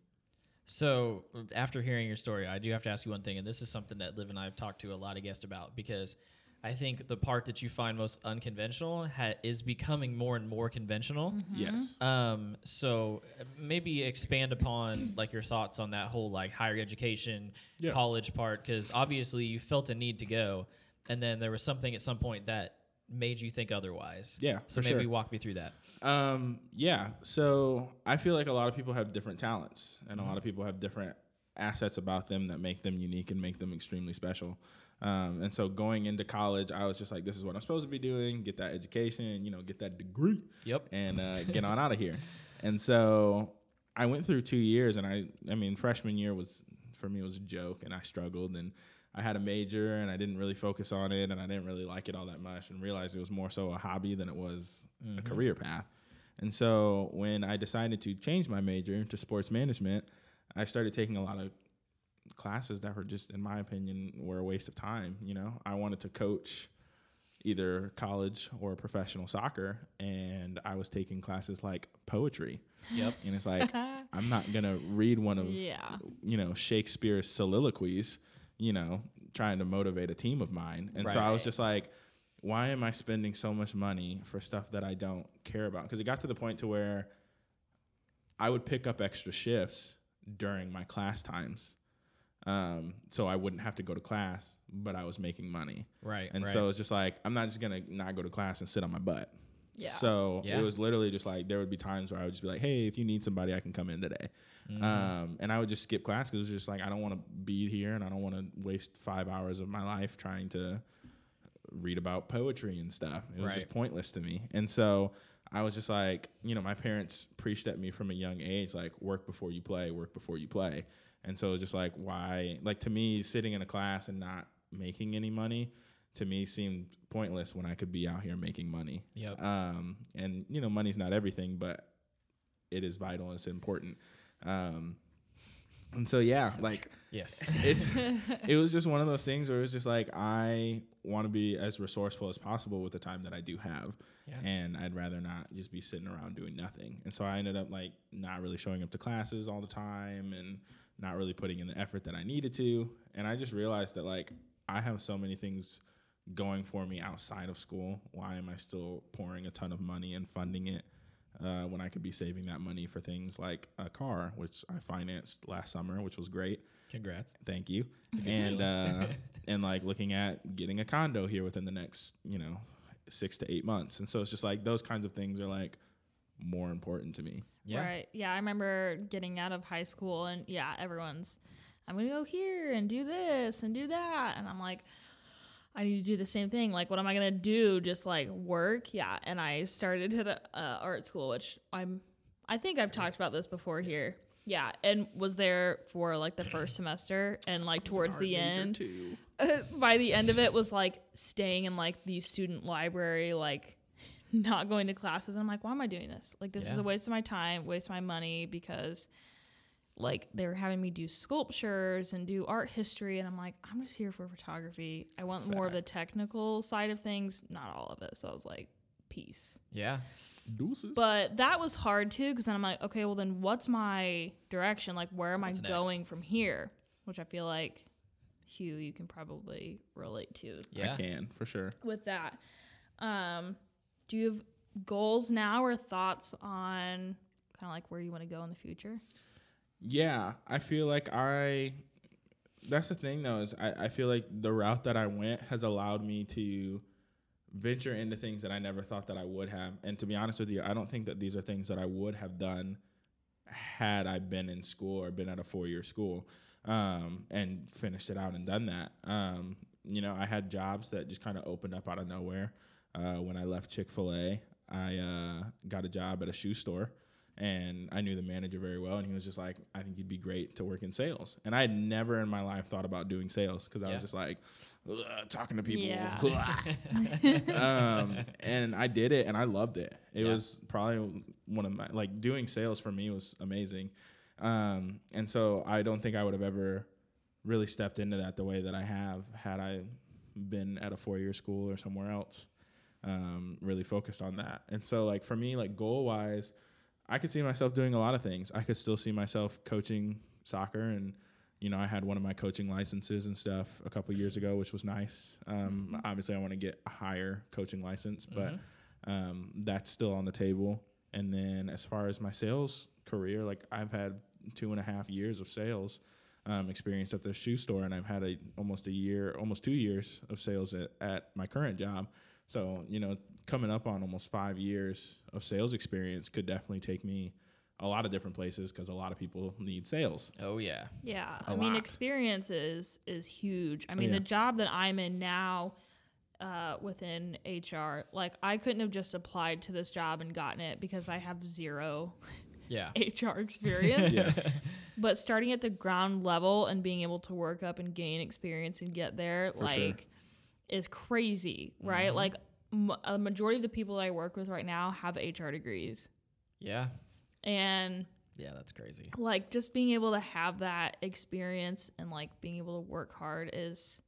So after hearing your story, I do have to ask you one thing, and this is something that Liv and I have talked to a lot of guests about because I think the part that you find most unconventional ha- is becoming more and more conventional. Yes. Um, so uh, maybe expand upon like your thoughts on that whole like higher education, Yeah. college part, because obviously you felt a need to go, and then there was something at some point that made you think otherwise. Yeah, So for maybe sure. walk me through that. Um, yeah. So I feel like a lot of people have different talents, and a lot of people have different assets about them that make them unique and make them extremely special. Um, and so going into college, I was just like, this is what I'm supposed to be doing. Get that education, you know, get that degree, Yep. and uh, (laughs) get on out of here. And so I went through two years, and I, I mean, freshman year was for me was a joke, and I struggled, and I had a major, and I didn't really focus on it, and I didn't really like it all that much, and realized it was more so a hobby than it was a career path. And so when I decided to change my major to sports management, I started taking a lot of classes that were just, in my opinion, were a waste of time. You know, I wanted to coach either college or professional soccer, and I was taking classes like poetry. Yep. And it's like (laughs) I'm not gonna read one of Yeah. you know Shakespeare's soliloquies, you know, trying to motivate a team of mine. And so I was just like, why am I spending so much money for stuff that I don't care about? Because it got to the point to where I would pick up extra shifts during my class times. Um, so I wouldn't have to go to class, but I was making money. Right. And right. so it's just like I'm not just gonna not go to class and sit on my butt. Yeah. So Yeah. it was literally just like there would be times where I would just be like, "Hey, if you need somebody, I can come in today," Mm-hmm. um, and I would just skip class because it was just like I don't want to be here and I don't want to waste five hours of my life trying to read about poetry and stuff. It was just pointless to me. And so I was just like, you know, my parents preached at me from a young age, like work before you play, work before you play. And so it's just like, why? Like to me, sitting in a class and not making any money to me seemed pointless when I could be out here making money. Yep. Um, and you know, money's not everything, but it is vital and it's important. Um, and so yeah, like yes. (laughs) it's it was just one of those things where it was just like I want to be as resourceful as possible with the time that I do have. Yeah. And I'd rather not just be sitting around doing nothing. And so I ended up like not really showing up to classes all the time and not really putting in the effort that I needed to. And I just realized that like I have so many things going for me outside of school. Why am I still pouring a ton of money and funding it uh, when I could be saving that money for things like a car, which I financed last summer, which was great. Congrats. Thank you. And uh, (laughs) and like looking at getting a condo here within the next you know six to eight months. And so it's just like those kinds of things are like more important to me. Yeah. Right. Yeah, I remember getting out of high school and yeah, everyone's I'm going to go here and do this and do that and I'm like I need to do the same thing. Like what am I going to do? Just like work? Yeah, and I started at a uh, art school which I'm I think I've talked about this before here. Yeah, and was there for like the first semester and like towards the end (laughs) by the end of it was like staying in like the student library like (laughs) not going to classes and i'm like why am i doing this like this is a waste of my time waste of my money because like they were having me do sculptures and do art history and i'm like i'm just here for photography i want more of the technical side of things not all of it so i was like peace Yeah. Deuces. but that was hard too because then i'm like okay well then what's my direction like where am What's i next? going from here which i feel like hugh you can probably relate to Yeah. I can for sure. with that. Um, do you have goals now or thoughts on kind of like where you want to go in the future? Yeah, I feel like I. That's the thing though is I, I feel like the route that I went has allowed me to venture into things that I never thought that I would have. And to be honest with you, I don't think that these are things that I would have done had I been in school or been at a four year school um, and finished it out and done that. Um, you know, I had jobs that just kind of opened up out of nowhere. Uh, when I left Chick fil A, I uh, got a job at a shoe store and I knew the manager very well. And he was just like, I think you'd be great to work in sales. And I had never in my life thought about doing sales because I Yeah. was just like, talking to people. Yeah. (laughs) um, and I did it and I loved it. It Yeah. was probably one of my like doing sales for me was amazing. Um, and so I don't think I would have ever really stepped into that the way that I have had I been at a four year school or somewhere else. Um, really focused on that. And so, like for me, like goal wise, I could see myself doing a lot of things. I could still see myself coaching soccer, and you know, I had one of my coaching licenses and stuff a couple years ago, which was nice. Um, Obviously, I want to get a higher coaching license, but um, that's still on the table. And then as far as my sales career, like I've had two and a half years of sales um, experience at the shoe store, and I've had a almost a year, almost two years of sales at, at my current job. So you know, coming up on almost five years of sales experience could definitely take me a lot of different places because a lot of people need sales. Oh yeah. Yeah, A I mean, lot. experience is is huge. I mean, yeah. the job that I'm in now uh, within HR, like I couldn't have just applied to this job and gotten it because I have zero Yeah. (laughs) HR experience. (laughs) Yeah. But starting at the ground level and being able to work up and gain experience and get there, For sure. Is crazy, right? Mm-hmm. Like, m- a majority of the people that I work with right now have HR degrees, Yeah. and Yeah, that's crazy. like just being able to have that experience and like being able to work hard is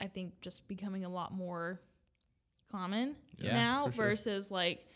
I- think just becoming a lot more common Yeah, now for sure. versus like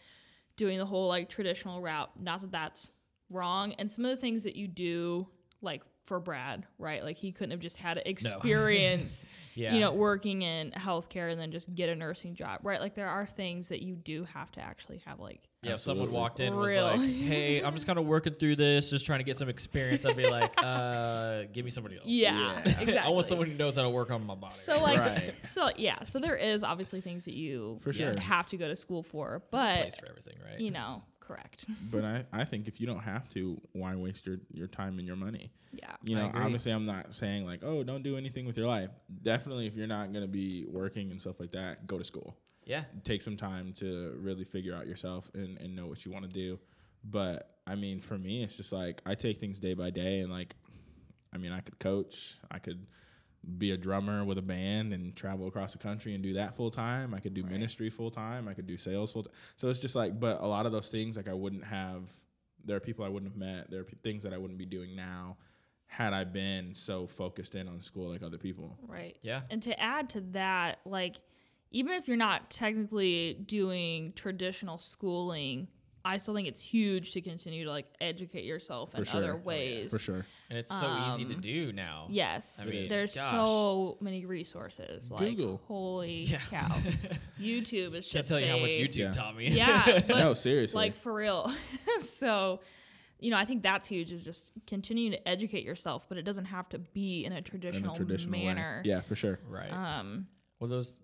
doing the whole like traditional route not that that's wrong and some of the things that you do like for brad right like he couldn't have just had (laughs) experience Yeah. you know working in healthcare and then just get a nursing job right like there are things that you do have to actually have like Yeah, if someone walked in and was Real. like, (laughs) "Hey, I'm just kind of working through this, just trying to get some experience," I'd be like, "Uh, give me somebody else." yeah, exactly (laughs) I want someone who knows how to work on my body. So like, Right. so yeah, so there is obviously things that you For sure. have to go to school for, There's a but place for everything, right? you know, correct. (laughs) but I, I think if you don't have to, why waste your, your time and your money? yeah, You I know, agree. obviously, I'm not saying like, oh, don't do anything with your life. Definitely, if you're not going to be working and stuff like that, go to school. yeah, Take some time to really figure out yourself and, and know what you want to do. But I mean, for me, it's just like I take things day by day, and like, I mean, I could coach, I could be a drummer with a band and travel across the country and do that full time. I could do Right. ministry full time. I could do sales full time. So it's just like, but a lot of those things, like I wouldn't have. There are people I wouldn't have met. There are p- things that I wouldn't be doing now had I been so focused in on school like other people. right. yeah, And to add to that, like, even if you're not technically doing traditional schooling, I still think it's huge to continue to like educate yourself in sure. other Oh, yeah, ways. For sure. and it's so easy to Um, do now. Yes, I mean, there's gosh. so many resources. Like, Google. holy Yeah. cow, (laughs) YouTube is just Can't tell you how much YouTube Yeah. taught me. Yeah, (laughs) but no, seriously. like for real. (laughs) so, you know, I think that's huge is just continuing to educate yourself, but it doesn't have to be in a in traditional, a traditional manner. way. Yeah, for sure. right. Um, Well, those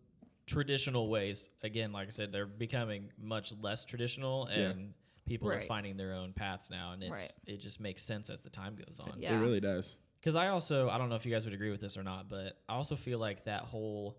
traditional ways, again, like I said, they're becoming much less traditional, Yeah. and people are finding their own paths now, and it's Right. it just makes sense as the time goes on. Yeah. It really does. Because I also, I don't know if you guys would agree with this or not, but I also feel like that whole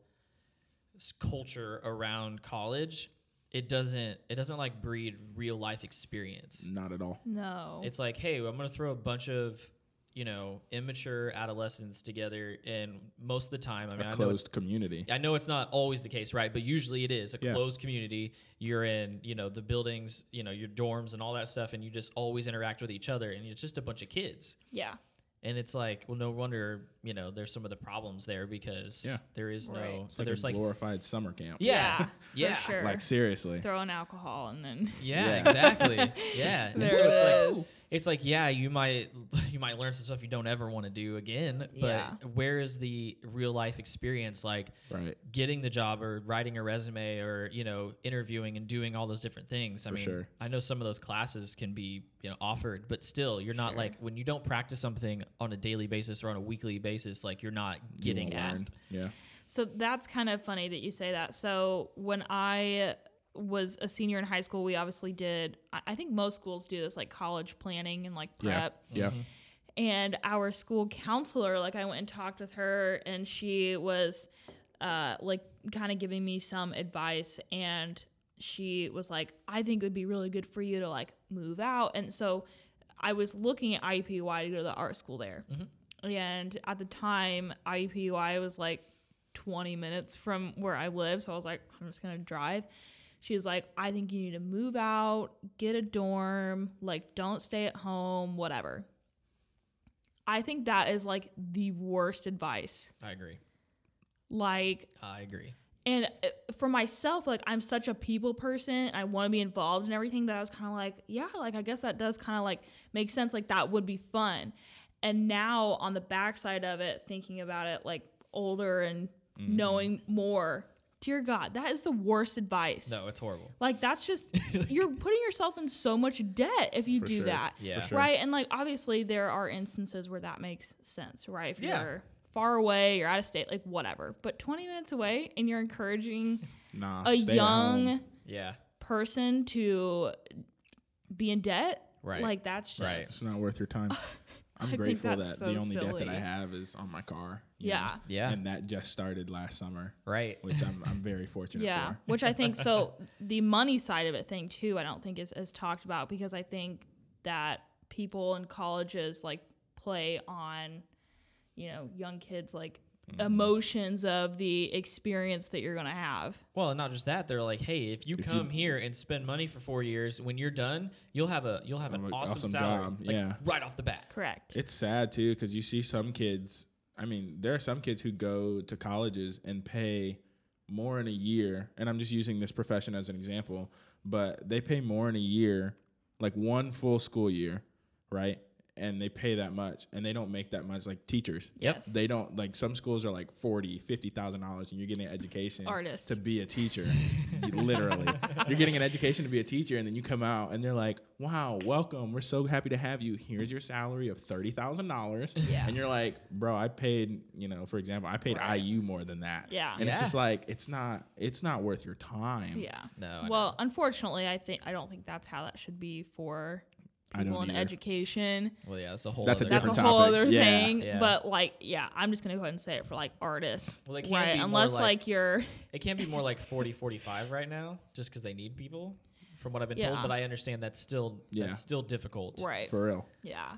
culture around college, it doesn't, it doesn't like breed real life experience. Not at all. no. It's like, hey, I'm gonna throw a bunch of, you know, immature adolescents together, and most of the time, I mean, a I know closed community. I know it's not always the case, right? But usually it is a Yeah. closed community. You're in, you know, the buildings, you know, your dorms and all that stuff, and you just always interact with each other, and it's just a bunch of kids. yeah. And it's like, well, no wonder, you know, there's some of the problems there because Yeah. there is Right. no, It's so like there's a like, glorified summer camp. yeah, (laughs) for yeah, sure. Like seriously. Throw in alcohol and then (laughs) yeah, Yeah. exactly, yeah. (laughs) There so it it's like, it's like, yeah, you might, you might learn some stuff you don't ever want to do again, but Yeah. where is the real life experience? Like, Right. getting the job or writing a resume or you know interviewing and doing all those different things i For mean sure. i know some of those classes can be you know offered but still you're not Sure. like when you don't practice something on a daily basis or on a weekly basis like you're not getting won't at. Yeah. So that's kind of funny that you say that. So when I was a senior in high school, we obviously did. I I think most schools do this, like college planning and like Yeah. prep. Yeah. and our school counselor like i went and talked with her and she was uh like kind of giving me some advice and she was like i think it would be really good for you to like move out and so i was looking at iupui to go to the art school there and at the time iupui was like 20 minutes from where i live so i was like i'm just gonna drive she was like i think you need to move out get a dorm like don't stay at home whatever I think that is like the worst advice. i agree Like, i agree And uh, for myself, like I'm such a people person, I want to be involved in everything. That I was kind of like, yeah, like I guess that does kind of like make sense. Like that would be fun. And now on the backside of it, thinking about it, like older and Mm-hmm. knowing more, dear God, that is the worst advice. No, it's horrible. Like that's just (laughs) you're putting yourself in so much debt if you For do sure. that. Yeah. For sure. Right? And like obviously there are instances where that makes sense, right? If Yeah. you're far away, you're out of state, like whatever. But 20 minutes away and you're encouraging (laughs) Nah, a young home. Yeah. person to be in debt, Right. like that's just Right. It's not worth your time. (laughs) I'm think grateful that that's the so only debt that I have is on my car. Yeah. know? Yeah. And that just started last summer, Right. which I'm, I'm very fortunate Yeah, for. which I think so. (laughs) The money side of it thing too, I don't think is is talked about because I think that people in colleges like play on, you know, young kids like Mm-hmm. emotions of the experience that you're gonna have. Well, and not just that, they're like, hey, if you If you- come here and spend money for four years, when you're done, you'll have a you'll have an An awesome, awesome salary, job, like, yeah. right off the bat. Correct. It's sad too because you see some kids. I mean, there are some kids who go to colleges and pay more in a year, and I'm just using this profession as an example, but they pay more in a year, like one full school year, right? And they pay that much, and they don't make that much. Like teachers, Yep. Yes. they don't like some schools are like 40 50000 dollars and you're getting an education Artist. to be a teacher (laughs) literally you're getting an education to be a teacher and then you come out and they're like wow welcome we're so happy to have you here's your salary of $30000 Yeah. and you're like bro i paid you know for example i paid Right. iu more than that Yeah. and it's just like it's not it's not worth your time yeah. No, I Well, unfortunately, I think I don't think that's how that should be for I people don't in either. education. Well, yeah, that's a whole. That's a other- That's a different whole topic. other Yeah. thing. Yeah. But like, yeah, I'm just gonna go ahead and say it for like artists. Well, they can right? be more Unless like- like you're (laughs) It can't be more like 40, 45 right now, just because they need people, from what I've been told. But I understand that's still Yeah. that's still difficult. right. for real Yeah.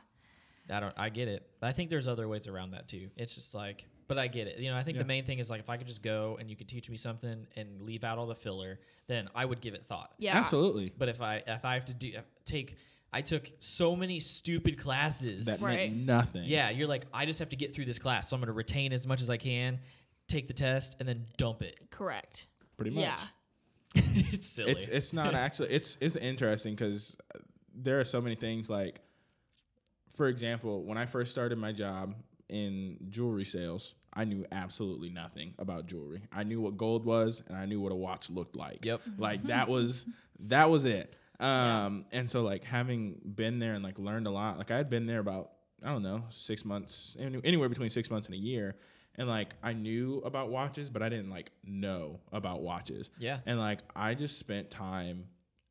I don't. I get it. But I think there's other ways around that too. It's just like, but I get it. You know, I think Yeah. the main thing is like if I could just go and you could teach me something and leave out all the filler, then I would give it thought. Yeah. absolutely But if I if I have to do take, I took so many stupid classes. that Right. meant nothing yeah, you're like, I just have to get through this class, so I'm gonna retain as much as I can, take the test, and then dump it. Correct. pretty much Yeah. (laughs) it's silly. It's it's not (laughs) actually it's it's interesting because there are so many things like, for example, when I first started my job in jewelry sales, I knew absolutely nothing about jewelry. I knew what gold was and I knew what a watch looked like. Yep. Like that (laughs) was that was it. Um, and so like having been there and like learned a lot, like I had been there about I don't know six months, anywhere between six months and a year, and like I knew about watches, but I didn't like know about watches. Yeah. And like I just spent time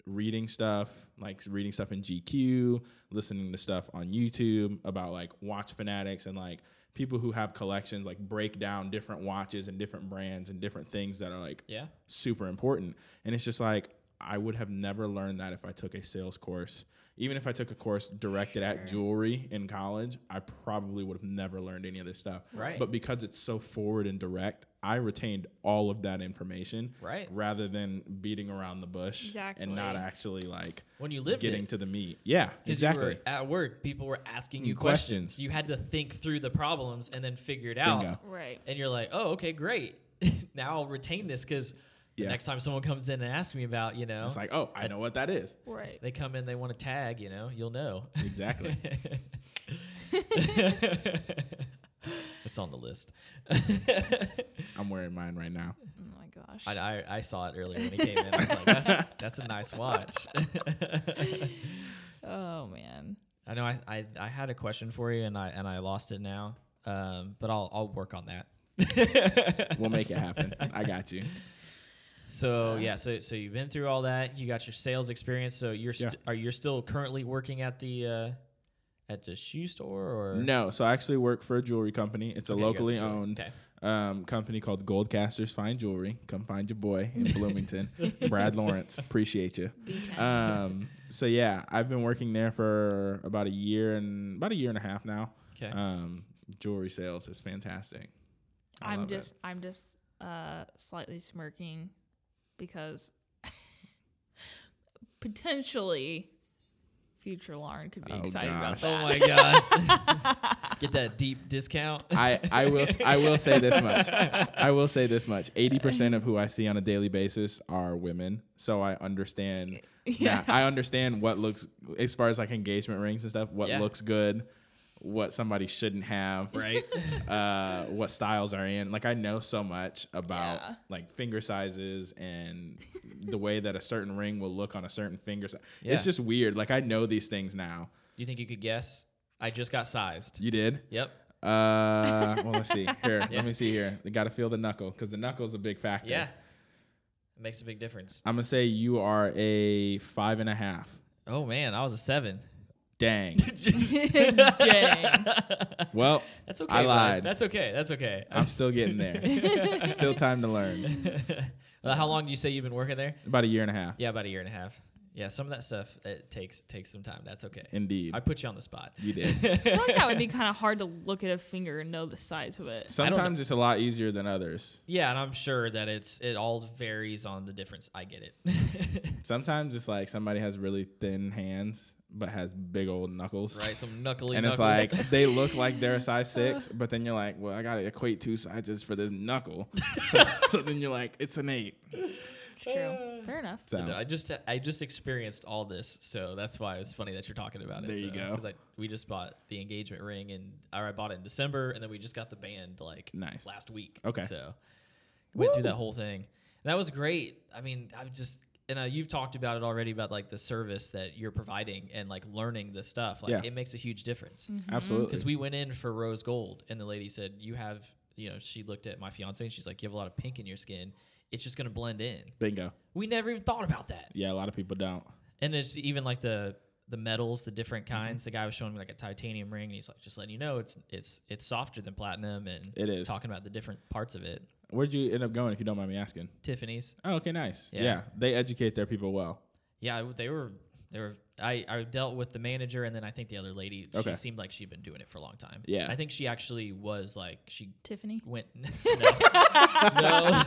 reading stuff, like reading stuff in GQ, listening to stuff on YouTube about like watch fanatics and like people who have collections like break down different watches and different brands and different things that are like yeah. super important. And it's just like I would have never learned that if I took a sales course. Even if I took a course directed at jewelry in college, I probably would have never learned any of this stuff. Right. But because it's so forward and direct, I retained all of that information. Right. Rather than beating around the bush and not actually like When you lived getting it. to the meat. Yeah. exactly. You were at work, people were asking you questions. questions. You had to think through the problems and then figure it out. Bingo. Right. And you're like, oh, okay, great. (laughs) now I'll retain this because Yeah. next time someone comes in and asks me about, you know, It's like, oh, I know what that is. Right. they come in, they want to tag, you know, you'll know. Exactly. (laughs) it's on the list. (laughs) I'm wearing mine right now. Oh my gosh. I, I, I saw it earlier when he came in. I was like, that's a, that's a nice watch. (laughs) oh man. I know I, I, I had a question for you and I and I lost it now. Um, but I'll I'll work on that. We'll make it happen. I got you. So yeah, so so you've been through all that. You got your sales experience. So you're Yeah. st- are you still currently working at the uh, at the shoe store or No, so I actually work for a jewelry company. It's a Okay, you locally owned Okay. um, company called Goldcasters Fine Jewelry. Come find your boy in (laughs) Bloomington, Brad Lawrence. Appreciate you. Um, so yeah, I've been working there for about a year and about a year and a half now. Okay. Um, jewelry sales is fantastic. I I'm love it. just I'm just uh slightly smirking because potentially future Lauren could be Oh, excited about gosh. Oh my gosh. (laughs) Get that deep discount. I, I will I will say this much. (laughs) I will say this much. Eighty percent of who I see on a daily basis are women. So I understand (laughs) Yeah. yeah. I understand what looks as far as like engagement rings and stuff, what Yeah. looks good, what somebody shouldn't have. (laughs) right? uh, what styles are in. Like I know so much about Yeah. like finger sizes and the way that a certain ring will look on a certain finger size. Yeah. It's just weird. Like I know these things now. you think you could guess? I just got sized. You did? Yep. Uh, well, let's see. Here, Yeah. (laughs) let me see here. They got to feel the knuckle because the knuckle's a big factor. Yeah. It makes a big difference. I'm gonna say you are a five and a half. Oh man, I was a seven. Dang. (laughs) (laughs) Dang. Well, That's okay. I bud. lied. That's okay. That's okay. I'm still getting there. (laughs) still time to learn. Uh, how long do you say you've been working there? About a year and a half. Yeah, about a year and a half. Yeah, some of that stuff it takes takes some time. That's okay. Indeed. I put you on the spot. you did. I feel like that would be kind of hard to look at a finger and know the size of it. Sometimes it's a lot easier than others. Yeah, and I'm sure that it's it all varies on the difference. I get it. Sometimes it's like somebody has really thin hands but has big old knuckles. right, some knuckly And it's knuckles. like (laughs) they look like they're a size six, but then you're like, well, I gotta equate two sizes for this knuckle. so, (laughs) so then you're like, it's an eight. It's true. Uh, Fair enough. So No, I just I just experienced all this, so that's why it's funny that you're talking about it. There you so, go. 'cause I, we just bought the engagement ring, and or I bought it in December, and then we just got the band like Nice. last week. Okay. so went through that whole thing. And that was great. I mean, I just and uh, you've talked about it already about like the service that you're providing and like learning the stuff. Like Yeah. it makes a huge difference. absolutely. Because we went in for rose gold, and the lady said, "You have." You know, she looked at my fiance and she's like, "You have a lot of pink in your skin. It's just gonna blend in." Bingo. We never even thought about that. Yeah, a lot of people don't. And it's even like the the metals, the different Mm-hmm. kinds. The guy was showing me like a titanium ring, and he's like, just letting you know, it's it's it's softer than platinum, and It is. talking about the different parts of it. Where'd you end up going if you don't mind me asking? Tiffany's, Oh, okay, nice. Yeah. Yeah. They educate their people well. yeah, they were they were. I I dealt with the manager, and then I think the other lady. Okay. She seemed like she'd been doing it for a long time. Yeah. I think she actually was like she Tiffany. went (laughs) (laughs) no,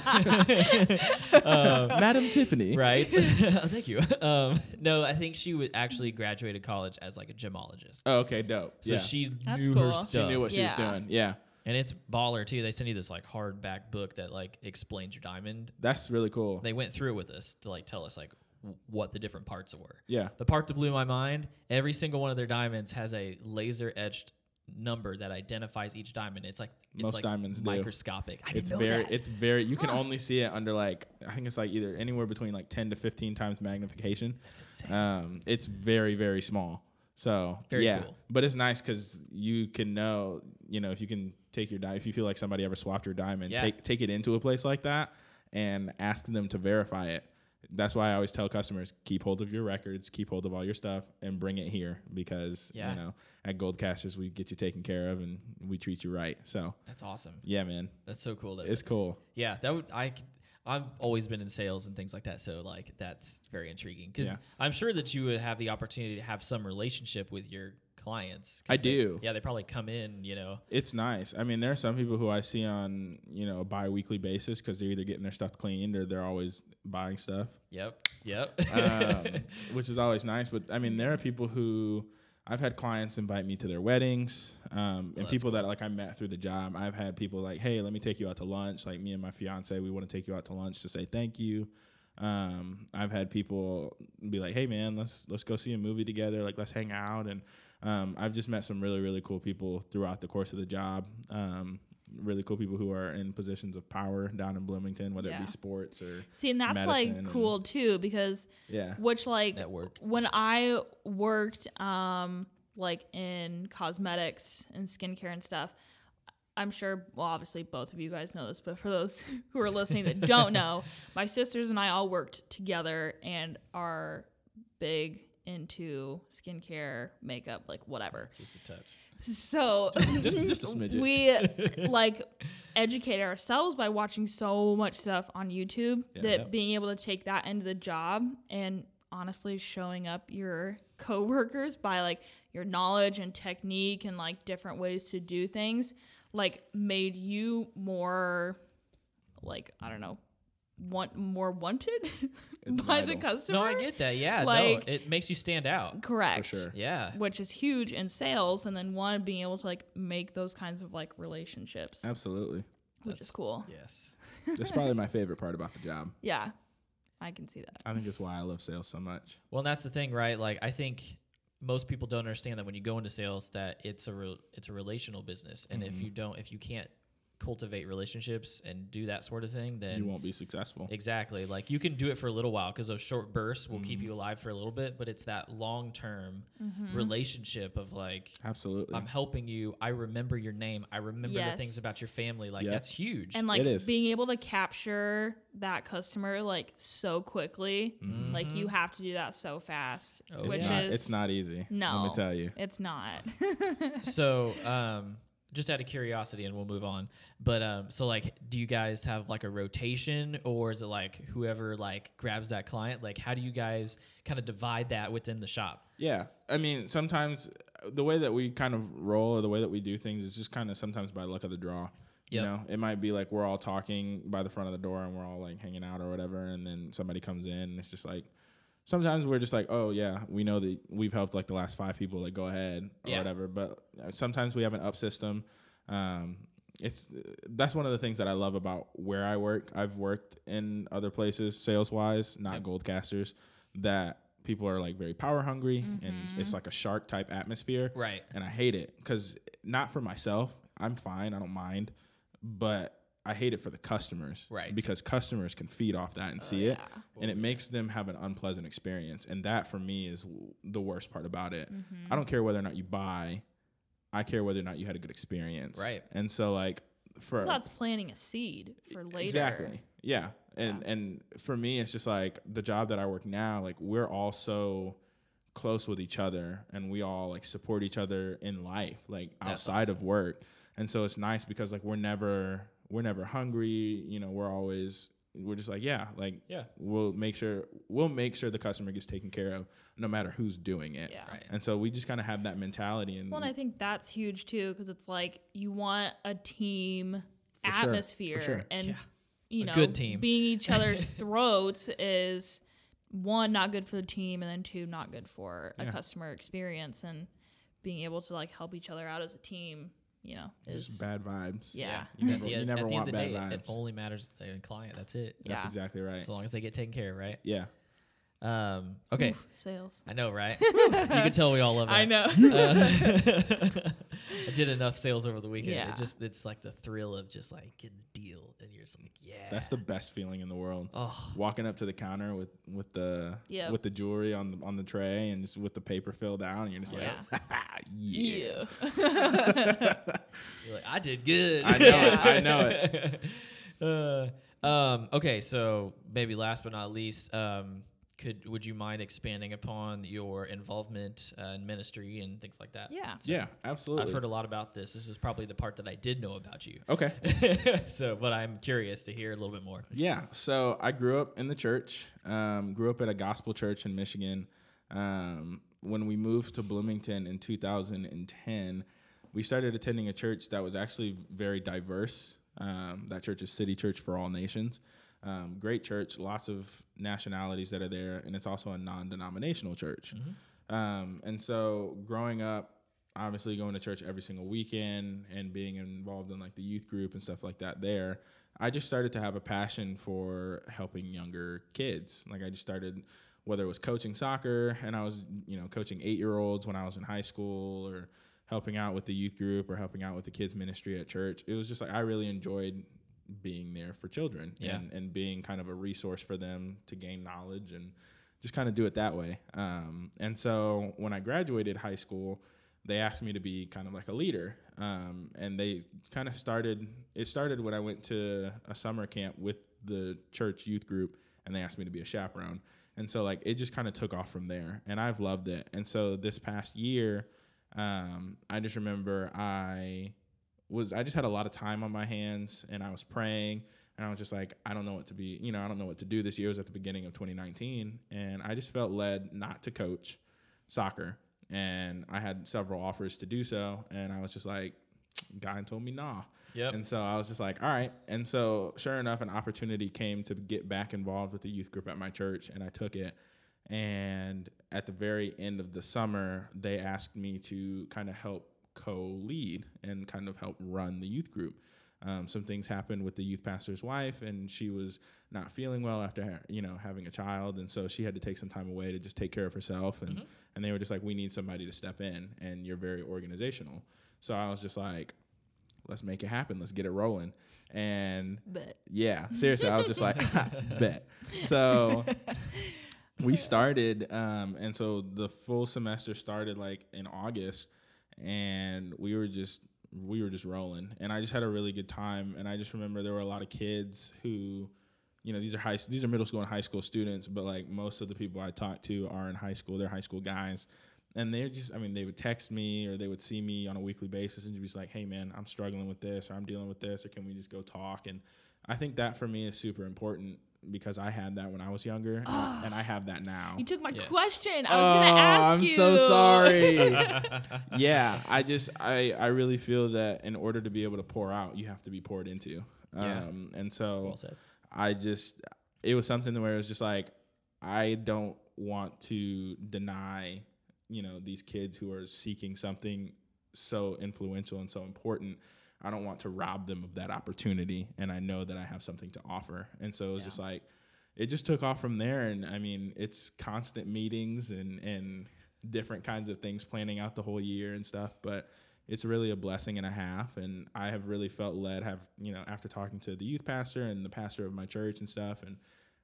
(laughs) no. Madam Tiffany. right. Thank you. Um, no, I think she would actually graduated college as like a gemologist. Oh, okay, dope. So yeah. she That's knew her cool. She stuff. She knew what she was doing. Yeah. And it's baller too. They send you this like hardback book that like explains your diamond. That's really cool. They went through it with us to like tell us like w- what the different parts were. yeah. The part that blew my mind, every single one of their diamonds has a laser etched number that identifies each diamond. It's like it's Most like diamonds do. microscopic. I didn't It's know very that. it's very you can only see it under like I think it's like either anywhere between like 10 to 15 times magnification. That's insane. Um it's very very small. So, Very yeah. cool. But it's nice cuz you can know, you know, if you can take your diamond if you feel like somebody ever swapped your diamond, Yeah. take take it into a place like that and ask them to verify it. That's why I always tell customers keep hold of your records, keep hold of all your stuff, and bring it here because Yeah. you know at Goldcasters we get you taken care of and we treat you right. So That's awesome. yeah, man, That's so cool. That it's cool. Yeah, that would I. I've always been in sales and things like that, so like that's very intriguing because Yeah. I'm sure that you would have the opportunity to have some relationship with your clients. I they- do. Yeah, they probably come in, you know. It's nice. I mean, there are some people who I see on you know a bi-weekly basis because they're either getting their stuff cleaned or they're always buying stuff, Yep, yep. um, (laughs) which is always nice. But I mean, there are people who I've had clients invite me to their weddings, um, and people that like I met through the job. I've had people like, hey, let me take you out to lunch. Like me and my fiance, we want to take you out to lunch to say thank you. Um, I've had people be like, hey man, let's let's go see a movie together. Like let's hang out and. Um, I've just met some really, really cool people throughout the course of the job. Um, really cool people who are in positions of power down in Bloomington, whether it be sports or See, and that's like medicine and- cool too because yeah, which like Network. when I worked um like in cosmetics and skincare and stuff, I'm sure well obviously both of you guys know this, but for those (laughs) who are listening that don't (laughs) know, my sisters and I all worked together and are big into skincare, makeup, like whatever. Just a touch. So just just a (laughs) smidget. we (laughs) like educate ourselves by watching so much stuff on YouTube Yeah. that Yep. being able to take that into the job and honestly showing up your coworkers by like your knowledge and technique and like different ways to do things like made you more like I don't know want more wanted (laughs) It's by the customer. No, I get that. Yeah, Like- no, it makes you stand out. Correct. For sure. Yeah. Which is huge in sales, and then one being able to like make those kinds of like relationships, Absolutely. which is That's- cool. Yes. (laughs) That's probably my favorite part about the job. Yeah, I can see that. I think it's why I love sales so much. Well, and that's the thing, right? Like I think most people don't understand that when you go into sales that it's a re- it's a relational business and Mm-hmm. if you don't if you can't cultivate relationships and do that sort of thing then You won't be successful. Exactly. Like you can do it for a little while because those short bursts will Mm-hmm. keep you alive for a little bit, but it's that long term Mm-hmm. relationship of like, Absolutely. I'm helping you. I remember your name. I remember the things about your family. Like Yeah. that's huge. And like It is. being able to capture that customer like so quickly, like you have to do that so fast, Oh, Mm-hmm. it's which not is it's not easy. No, let me tell you. It's not. (laughs) so, um, just out of curiosity, and we'll move on. But um, so like, do you guys have like a rotation, or is it like whoever like grabs that client? Like, how do you guys kind of divide that within the shop? Yeah. I mean, sometimes uh, the way that we kind of roll or the way that we do things is just kind of sometimes by luck of the draw. You Yep. know, it might be like we're all talking by the front of the door and we're all like hanging out or whatever, and then somebody comes in and it's just like sometimes we're just like, oh yeah, we know that we've helped like the last five people, like go ahead or Yeah. whatever. But uh, sometimes we have an up system. Um, it's that's one of the things that I love about where I work. I've worked in other places sales wise, not Yep. Goldcasters, that people are like very power hungry and it's like a shark type atmosphere Right. and I hate it because not for myself. I'm fine. I don't mind, but I hate it for the customers, Right. Because customers can feed off that and see it, yeah. and it makes them have an unpleasant experience. And that for me is w- the worst part about it. Mm-hmm. I don't care whether or not you buy. I care whether or not you had a good experience, Right. And so like for That's planting a seed for later. Exactly. Yeah. And and for me it's just like the job that I work now, like we're all so close with each other and we all like support each other in life, like That's outside of work. And so it's nice because like we're never we're never hungry, you know, we're always we're just like, yeah, like Yeah. we'll make sure we'll make sure the customer gets taken care of no matter who's doing it. Yeah. Right. And so we just kind of have that mentality and Well, and I think that's huge too because it's like you want a team For sure, for atmosphere sure. and Yeah. you A know good team. being each other's (laughs) throats is one not good for the team and then two not good for a customer experience and being able to like help each other out as a team you know is just bad vibes. yeah You At never, the, you never at the want end of the bad day, vibes. it only matters the client. That's it. That's Yeah. exactly right. As long as they get taken care of, right? Yeah. Um, okay. Oof, sales I know, right? (laughs) you can tell we all love that. I know Uh, (laughs) (laughs) I did enough sales over the weekend. Yeah. It just it's like the thrill of just like getting a deal, and you're just like, yeah. That's the best feeling in the world. oh Walking up to the counter with with the Yep. with the jewelry on the on the tray and just with the paper filled out, and you're just Yeah. like, yeah. yeah You're like, I did good. I know it. I know it. uh, um, okay, so maybe last but not least, um, could would you mind expanding upon your involvement uh, in ministry and things like that? yeah Yeah, absolutely. I've heard a lot about this. This is probably the part that I did know about you. okay. (laughs) so, but I'm curious to hear a little bit more. Yeah. So I grew up in the church. Um, grew up at a gospel church in Michigan. Um, when we moved to Bloomington in 2010, we started attending a church that was actually very diverse. Um, that church is City Church for All Nations. Um, great church, lots of nationalities that are there, and it's also a non-denominational church. Um, and so, growing up, obviously going to church every single weekend and being involved in like the youth group and stuff like that there i just started to have a passion for helping younger kids. Like i just started whether it was coaching soccer and i was you know coaching eight year olds when i was in high school or helping out with the youth group or helping out with the kids ministry at church. It was just like i really enjoyed being there for children Yeah. and, and being kind of a resource for them to gain knowledge and just kind of do it that way. Um, and so when I graduated high school, they asked me to be kind of like a leader. Um, and they kind of started, it started when I went to a summer camp with the church youth group and they asked me to be a chaperone. And so like it just kind of took off from there and I've loved it. And so this past year, um, I just remember I was I just had a lot of time on my hands and I was praying and I was just like I don't know what to be you know I don't know what to do this year was at the beginning of 2019 and I just felt led not to coach soccer and I had several offers to do so and I was just like God told me nah Yep. And so I was just like, all right. And so sure enough, an opportunity came to get back involved with the youth group at my church, and I took it. And at the very end of the summer, they asked me to kind of help co-lead and kind of help run the youth group. Um, some things happened with the youth pastor's wife, and she was not feeling well after you know having a child, and so she had to take some time away to just take care of herself. And and they were just like, we need somebody to step in, and you're very organizational. So I was just like, let's make it happen, let's get it rolling. And But yeah, seriously, I was just like, (laughs) bet. So (laughs) we started, um, and so the full semester started like in August, and we were just we were just rolling, and I just had a really good time. And I just remember there were a lot of kids who, you know, these are high these are middle school and high school students, but like most of the people I talked to are in high school. They're high school guys. And they're just, I mean, they would text me or they would see me on a weekly basis and just be like, hey, man, I'm struggling with this or I'm dealing with this or can we just go talk? And I think that for me is super important because I had that when I was younger and, I, and I have that now. you took my Yes. question. I was gonna ask Oh, I'm you. so sorry. (laughs) (laughs) yeah, I just I I really feel that in order to be able to pour out, you have to be poured into. Yeah. Um, and so Well said. I just it was something where it was just like I don't want to deny, you know, these kids who are seeking something so influential and so important. I don't want to rob them of that opportunity and I know that I have something to offer. And so it was Yeah. just like it just took off from there and I mean, it's constant meetings and and different kinds of things planning out the whole year and stuff, but it's really a blessing and a half and i have really felt led have you know after talking to the youth pastor and the pastor of my church and stuff and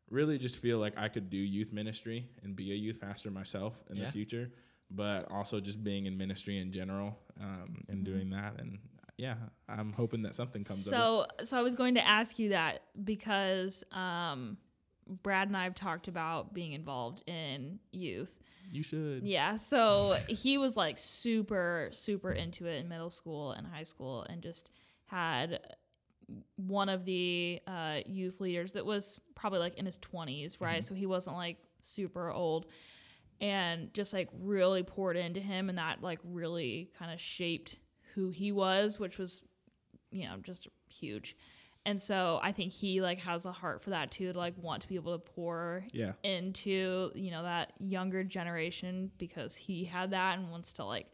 really just feel like i could do youth ministry and be a youth pastor myself in Yeah. the future but also just being in ministry in general um, and doing that and yeah i'm hoping that something comes of So, so I was going to ask you that because um, Brad and I have talked about being involved in youth. you should Yeah, so (laughs) he was like super, super into it in middle school and high school, and just had one of the uh, youth leaders that was probably like in his 20s, right? So he wasn't like super old, and just like really poured into him, and that like really kind of shaped who he was, which was, you know, just huge. And so I think he like has a heart for that too, to like want to be able to pour yeah into you know that younger generation because he had that and wants to like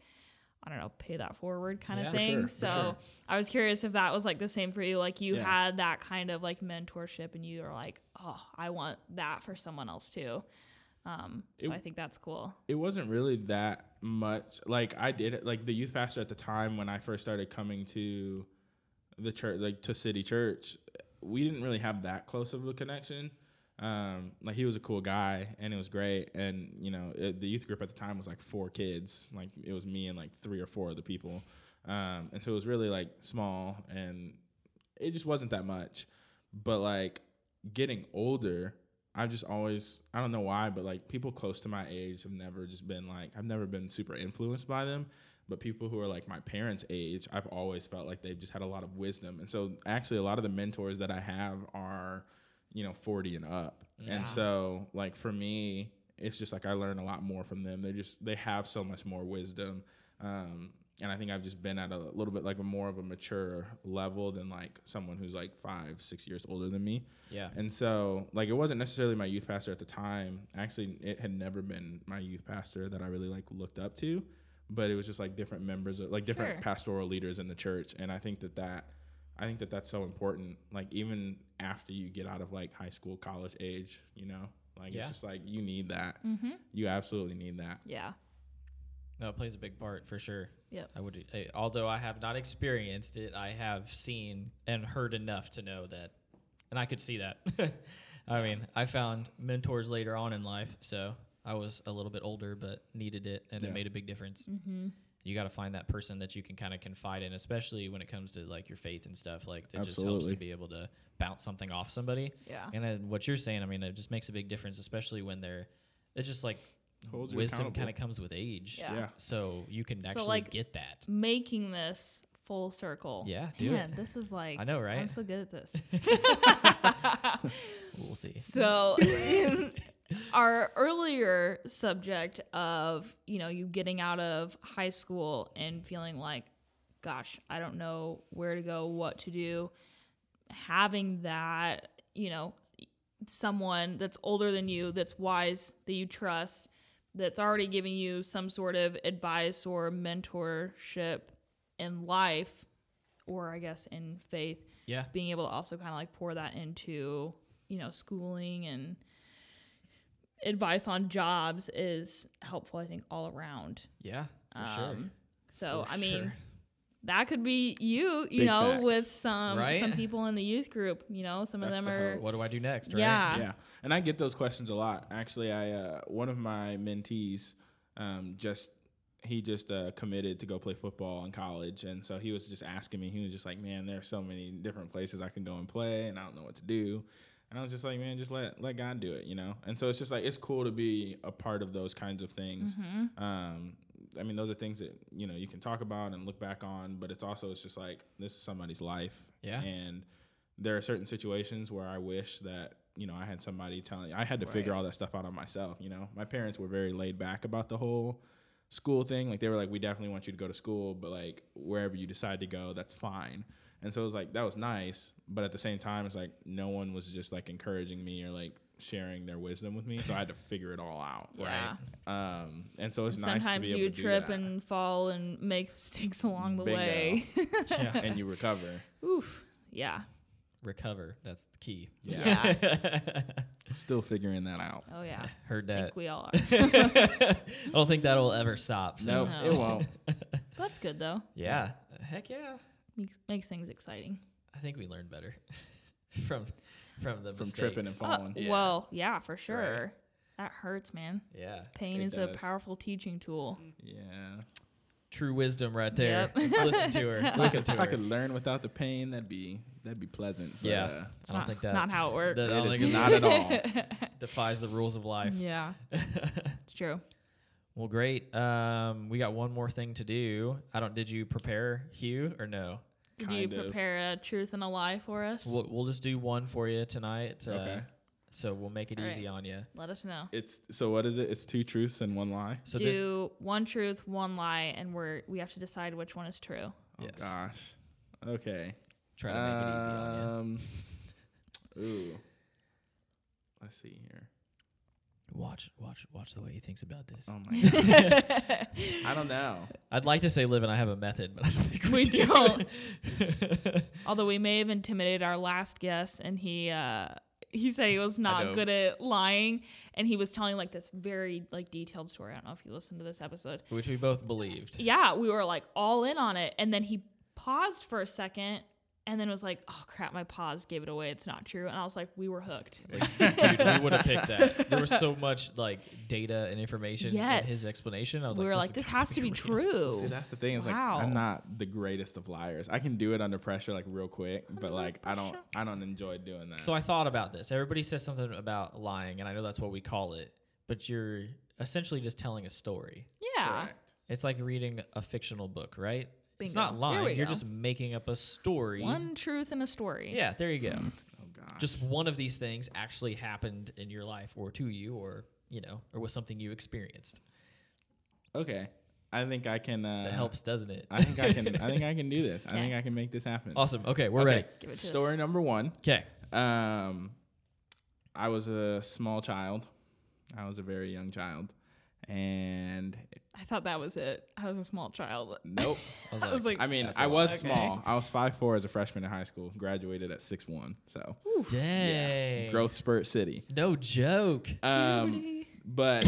I don't know pay that forward kind Yeah, of thing. sure, so sure. I was curious if that was like the same for you. Like you Yeah. had that kind of like mentorship and you are like, oh, I want that for someone else too. Um, so It- I think that's cool. it wasn't really that much like i did like the youth pastor at the time when i first started coming to the church like to city church we didn't really have that close of a connection. Um like he was a cool guy and it was great. And you know it, the youth group at the time was like four kids. Like it was me and like three or four other people. Um and so it was really like small and it just wasn't that much. But like getting older I've just always I don't know why, but like people close to my age have never just been like I've never been super influenced by them. But people who are like my parents' age, I've always felt like they've just had a lot of wisdom. And so actually a lot of the mentors that I have are, you know, 40 and up. Yeah. And so like for me, it's just like I learn a lot more from them. They're just they have so much more wisdom. Um and I think I've just been at a little bit like a more of a mature level than like someone who's like five, six years older than me. Yeah. And so, like, it wasn't necessarily my youth pastor at the time. Actually, it had never been my youth pastor that I really like looked up to, but it was just like different members, of, like different Sure. pastoral leaders in the church. And I think that that, I think that that's so important. Like, even after you get out of like high school, college age, you know, like Yeah. it's just like you need that. Mm-hmm. You absolutely need that. Yeah. No, it plays a big part for sure. Yeah, I would, I, although I have not experienced it, I have seen and heard enough to know that, and I could see that. (laughs) I mean, I found mentors later on in life, so I was a little bit older, but needed it, and Yeah. it made a big difference. Mm-hmm. You got to find that person that you can kind of confide in, especially when it comes to like your faith and stuff. Like that just helps to be able to bounce something off somebody. Yeah. And then what you're saying, I mean, it just makes a big difference, especially when they're. It's just like Holds wisdom kind of comes with age. Yeah. Yeah. So you can So, actually like, get that. Making this full circle. Yeah, do Man, it. this is like I know, right? I'm so good at this. (laughs) We'll see. So, in (laughs) our earlier subject of, you know, you getting out of high school and feeling like, gosh, I don't know where to go, what to do. Having that, you know, someone that's older than you, that's wise, that you trust, that's already giving you some sort of advice or mentorship in life, or I guess in faith, Yeah. being able to also kind of like pour that into, you know, schooling and advice on jobs is helpful, I think, all around. Yeah. For sure. Um, So For I mean, sure. that could be you, you Big know, facts. with some Right? some people in the youth group. You know, some That's of the them are. hope. What do I do next? Right? Yeah. yeah and i get those questions a lot. Actually i uh, one of my mentees um, just he just uh, committed to go play football in college. And so he was just asking me he was just like man there's so many different places i can go and play and i don't know what to do. And i was just like man just let let god do it you know? And so it's just like it's cool to be a part of those kinds of things. Um, i mean those are things that you know you can talk about and look back on but it's also it's just like this is somebody's life. Yeah. and there are certain situations where I wish that you know I had somebody telling. I had to figure all that stuff out on myself. You know, my parents were very laid back about the whole school thing. Like they were like, we definitely want you to go to school, but like wherever you decide to go, that's fine. And so it was like that was nice, but at the same time, it's like no one was just like encouraging me or like sharing their wisdom with me. So I had to (laughs) figure it all out. Yeah. Um, and so it's nice Sometimes you trip and fall and make (laughs) mistakes along the Bingo. way. (laughs) Yeah. and you recover. Oof. Yeah. Recover. That's the key. Yeah. Yeah. (laughs) Still figuring that out. Oh yeah. (laughs) Heard I that. think we all (laughs) are. I don't think that'll ever stop. So Nope, No. it won't. That's good though. yeah. Heck yeah. Makes, makes things exciting. I think we learned better from from the From tripping and falling. Uh, Yeah. Well, yeah, for sure. That hurts, man. Yeah. Pain It is a powerful teaching tool. Yeah. True wisdom right there. Yep. Listen to her. Listen to if I could learn without the pain, that'd be that'd be pleasant. But, Yeah. uh, I don't not, think that not how it works. that- I it don't is think not at all. (laughs) defies the rules of life. Yeah, (laughs) it's true. Well, great. Um, we got one more thing to do. I don't. Did you prepare Hugh or no? Did you Kind of. prepare a truth and a lie for us? We'll, we'll just do one for you tonight. Uh, Okay. So we'll make it All easy on you. Let us know. It's so what is it? It's two truths and one lie. So. Do one truth, one lie, and we're we have to decide which one is true. Oh Yes. gosh. Okay. Try to make it easy on you. Um. (laughs) Ooh. Let's see here. Watch, watch, watch the way he thinks about this. Oh my (laughs) god. I don't know. I'd like to say Liv and I have a method, but I don't think we, We do. don't. (laughs) Although we may have intimidated our last guest, and he uh, he said he was not good at lying, and he was telling like this very like detailed story. I don't know if you listened to this episode. Which we both believed. Yeah, we were like all in on it, and then he paused for a second, and then was like, "Oh crap, my pause gave it away. It's not true." And I was like, "We were hooked." Like, dude, we would have picked that. There was so much like data and information Yes. in his explanation. I was we like, were this like, "This has to be real." true." See, that's the thing. Is like Wow. I'm not the greatest of liars. I can do it under pressure, like real quick, but Under like I don't. I don't enjoy doing that. So I thought about this. Everybody says something about lying, and I know that's what we call it, but you're essentially just telling a story. yeah, Correct. It's like reading a fictional book, right? It's not lying. You're go. just making up a story. one truth and a story. Yeah, there you go. (laughs) Oh gosh. just one of these things actually happened in your life or to you or, you know, or was something you experienced. okay. I think I can. Uh, That helps, doesn't it? I think I can. I think I can do (laughs) this. I think I can make this happen. awesome. Okay, we're Okay. ready. Give it to Story us. number one. Okay. Um, I was a small child. I was a very young child, and I thought that was it. I was a small child. nope. (laughs) I was I like, was like, I mean, That's a I lot. was Okay. small. I was five four as a freshman in high school. Graduated at six one. So Ooh. dang. growth spurt city. No joke. Um, but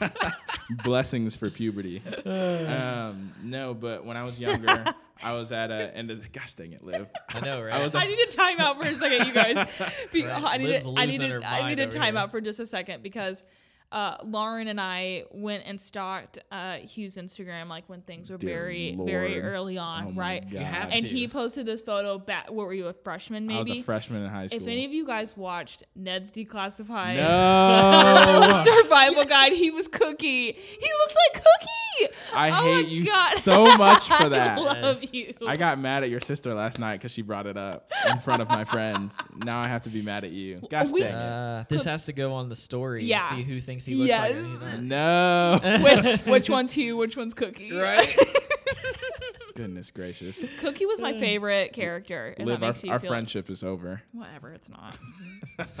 (laughs) blessings for puberty. Um, no, but when I was younger, (laughs) I was at a end of the gosh dang it, Liv. I know, right? I was I need a timeout for a second, you guys. Be- Right. I need Liv's a, I need losing a, her I need mind a over timeout for just a second because uh, Lauren and I went and stalked uh, Hugh's Instagram like when things were Dear very very early on, Oh right? God. You have And to. he posted this photo back. What were you a freshman? I was Maybe. a freshman in high school. if any of you guys watched Ned's Declassified no, (laughs) Survival Guide, he was Cookie. He looks like Cookie. I Oh hate you God. so much for (laughs) that. I love Yes. you. I got mad at your sister last night because she brought it up in front of my friends. Now I have to be mad at you. Gosh We- dang it. uh, this has to go on the story Yeah. and see who thinks he looks like Yes. it. No. which, which one's Hugh? Which one's Cookie? Right? (laughs) Goodness gracious. (laughs) Cookie was my uh, favorite character. If Liv, that our, makes you our feel friendship is over. whatever. It's not.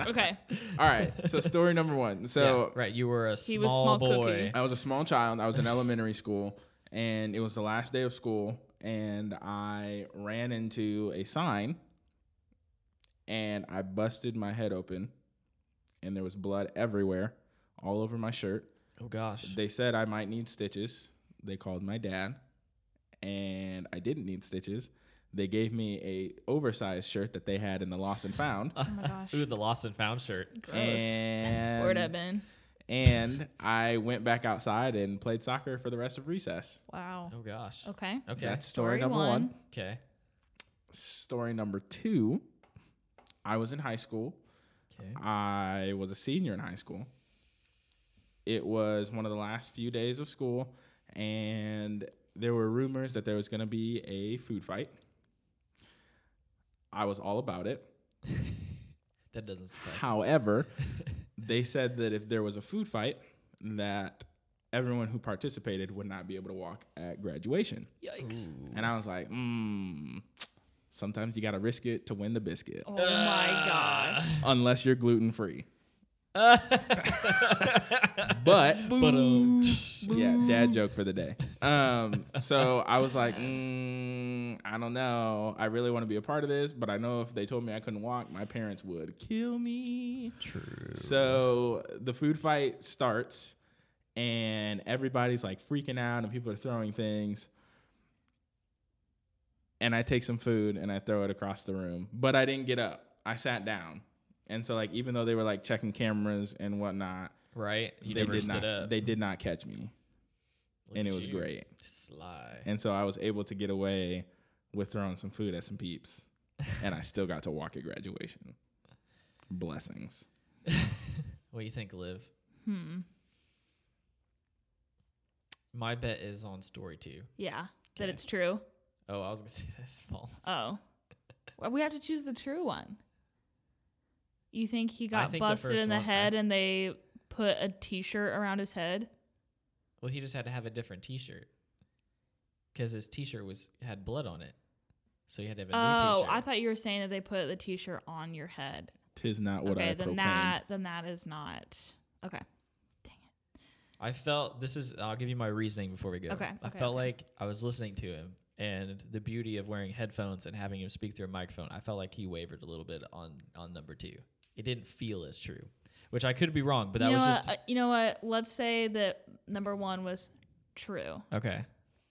(laughs) okay. All right. So story number one. So yeah, right, you were a He small, was small boy. cookie. I was a small child. I was in elementary school, and it was the last day of school, and I ran into a sign, and I busted my head open, and there was blood everywhere, all over my shirt. Oh gosh. They said I might need stitches. They called my dad, and I didn't need stitches. They gave me a oversized shirt that they had in the lost and found, Oh my gosh. Ooh, the lost and found shirt. Gross. and Where'd I been? and I went back outside and played soccer for the rest of recess. Wow. Oh gosh. Okay. Okay. That's story, Story number one. one. okay. Story number two. I was in high school. Okay. I was a senior in high school. It was one of the last few days of school, and there were rumors that there was going to be a food fight. I was all about it. (laughs) That doesn't surprise me. However, (laughs) they said that if there was a food fight, that everyone who participated would not be able to walk at graduation. Yikes. And I was like, hmm, sometimes you got to risk it to win the biscuit, Oh my gosh. unless you're gluten free. (laughs) but But um, yeah, dad joke for the day. Um, so I was like, mm, I don't know. I really want to be a part of this, but I know if they told me I couldn't walk, my parents would kill me. true. So the food fight starts, and everybody's like freaking out, and people are throwing things. And I take some food and I throw it across the room, but I didn't get up. I sat down, and so like even though they were like checking cameras and whatnot, Right? You they never did stood not. up. They did not catch me, Look and it was you. great. Sly. And so I was able to get away with throwing some food at some peeps, (laughs) and I still got to walk at graduation. Blessings. (laughs) What do you think, Liv? Hmm. My bet is on story two. Yeah. That it's true. Oh, I was gonna (laughs) say that's false. Oh. Well, we have to choose the true one. You think he got think the busted first in the one- I- head and they put a t-shirt around his head? Well, he just had to have a different T-shirt because his T-shirt was had blood on it, so he had to have a new Oh, T-shirt. Oh, I thought you were saying that they put the t-shirt on your head. Tis not what okay, I then proclaimed. that then that is not. Okay. Dang it. I felt this is. I'll give you my reasoning before we go. Okay, I okay, felt okay. like I was listening to him, and the beauty of wearing headphones and having him speak through a microphone. I felt like he wavered a little bit on on number two. It didn't feel as true, which I could be wrong, but that you know was what? just Uh, you know what? Let's say that number one was true. okay.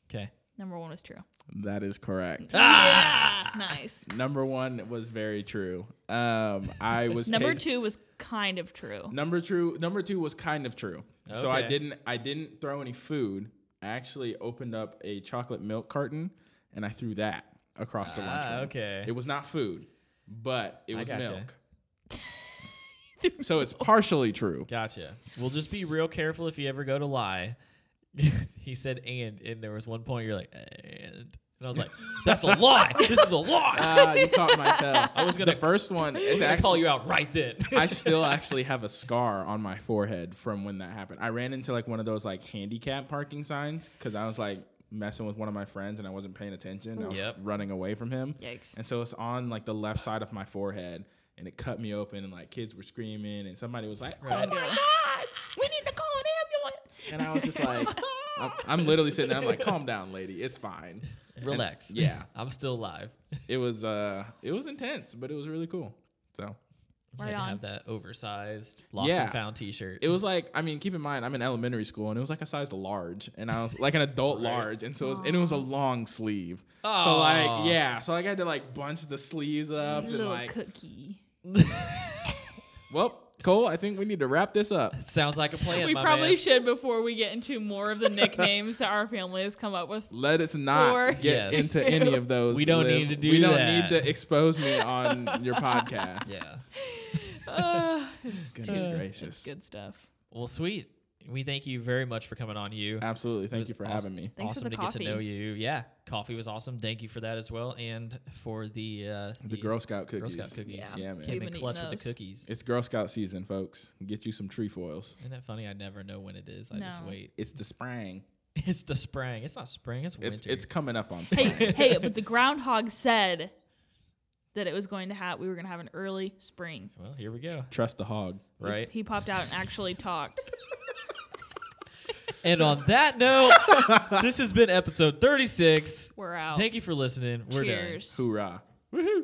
Okay. Number one was true. That is correct. Yeah, nice. Number one was very true. Um, I (laughs) was Number chas- two was kind of true. Number true. Number two was kind of true. Okay. So I didn't. I didn't throw any food. I actually opened up a chocolate milk carton and I threw that across the Ah, lunchroom. okay. It was not food, but it I was gotcha. milk. (laughs) so it's partially true. Gotcha. We'll just be real careful if you ever go to lie. (laughs) he said and, and there was one point you're like and, and I was like, that's a lie. This is a lie. (laughs) Ah, you caught my tail. I was gonna The first one. I It's actually call you out right then. I still actually have a scar on my forehead from when that happened. I ran into like one of those like handicap parking signs because I was like messing with one of my friends and I wasn't paying attention. I was Yep. running away from him. Yikes. And so it's on like the left side of my forehead and it cut me open and like kids were screaming and somebody was like, "Oh my god, we need to call an ambulance!" And I was just like, (laughs) I'm, I'm literally sitting there. I'm like, "Calm down, lady. It's fine." Relax. (laughs) yeah. I'm still alive. (laughs) It was uh, it was intense, but it was really cool. So You Right had to on. have that oversized lost Yeah. and found T-shirt. It was like, I mean, keep in mind, I'm in elementary school, and it was like a size large, and I was like an adult Right. large, and so it was, and it was a long sleeve. So like, yeah, so like, I had to like bunch the sleeves up and like, cookie. (laughs) well, Cole, I think we need to wrap this up. Sounds like a plan. we my probably man. should before we get into more of the nicknames that our family has come up with. Let us not Or- get Yes. into any of those. We don't Liv. need to do We don't that. need to expose me on your (laughs) podcast. Yeah. (laughs) Uh, it's Goodness too- gracious. good stuff. Well, sweet we thank you very much for coming on. You absolutely. Thank you for awesome, having me. Thanks awesome to coffee. get to know you. Yeah, coffee was awesome. Thank you for that as well, and for the uh, the, the, Girl Scout cookies. Girl Scout cookies. Yeah, yeah man. Came in clutch with the cookies. It's Girl Scout season, folks. Get you some trefoils. Isn't that funny? I never know when it is. I no. just wait. It's the spring. (laughs) It's the spring. It's not spring. It's winter. It's, it's coming up on. Spring. Hey, hey! But (laughs) the groundhog said that it was going to have we were going to have an early spring. Well, here we go. Trust the hog, right? He, he popped out and actually talked. (laughs) And on that note, (laughs) this has been episode 36. We're out. Thank you for listening. We're Cheers. done. Hoorah. Woohoo.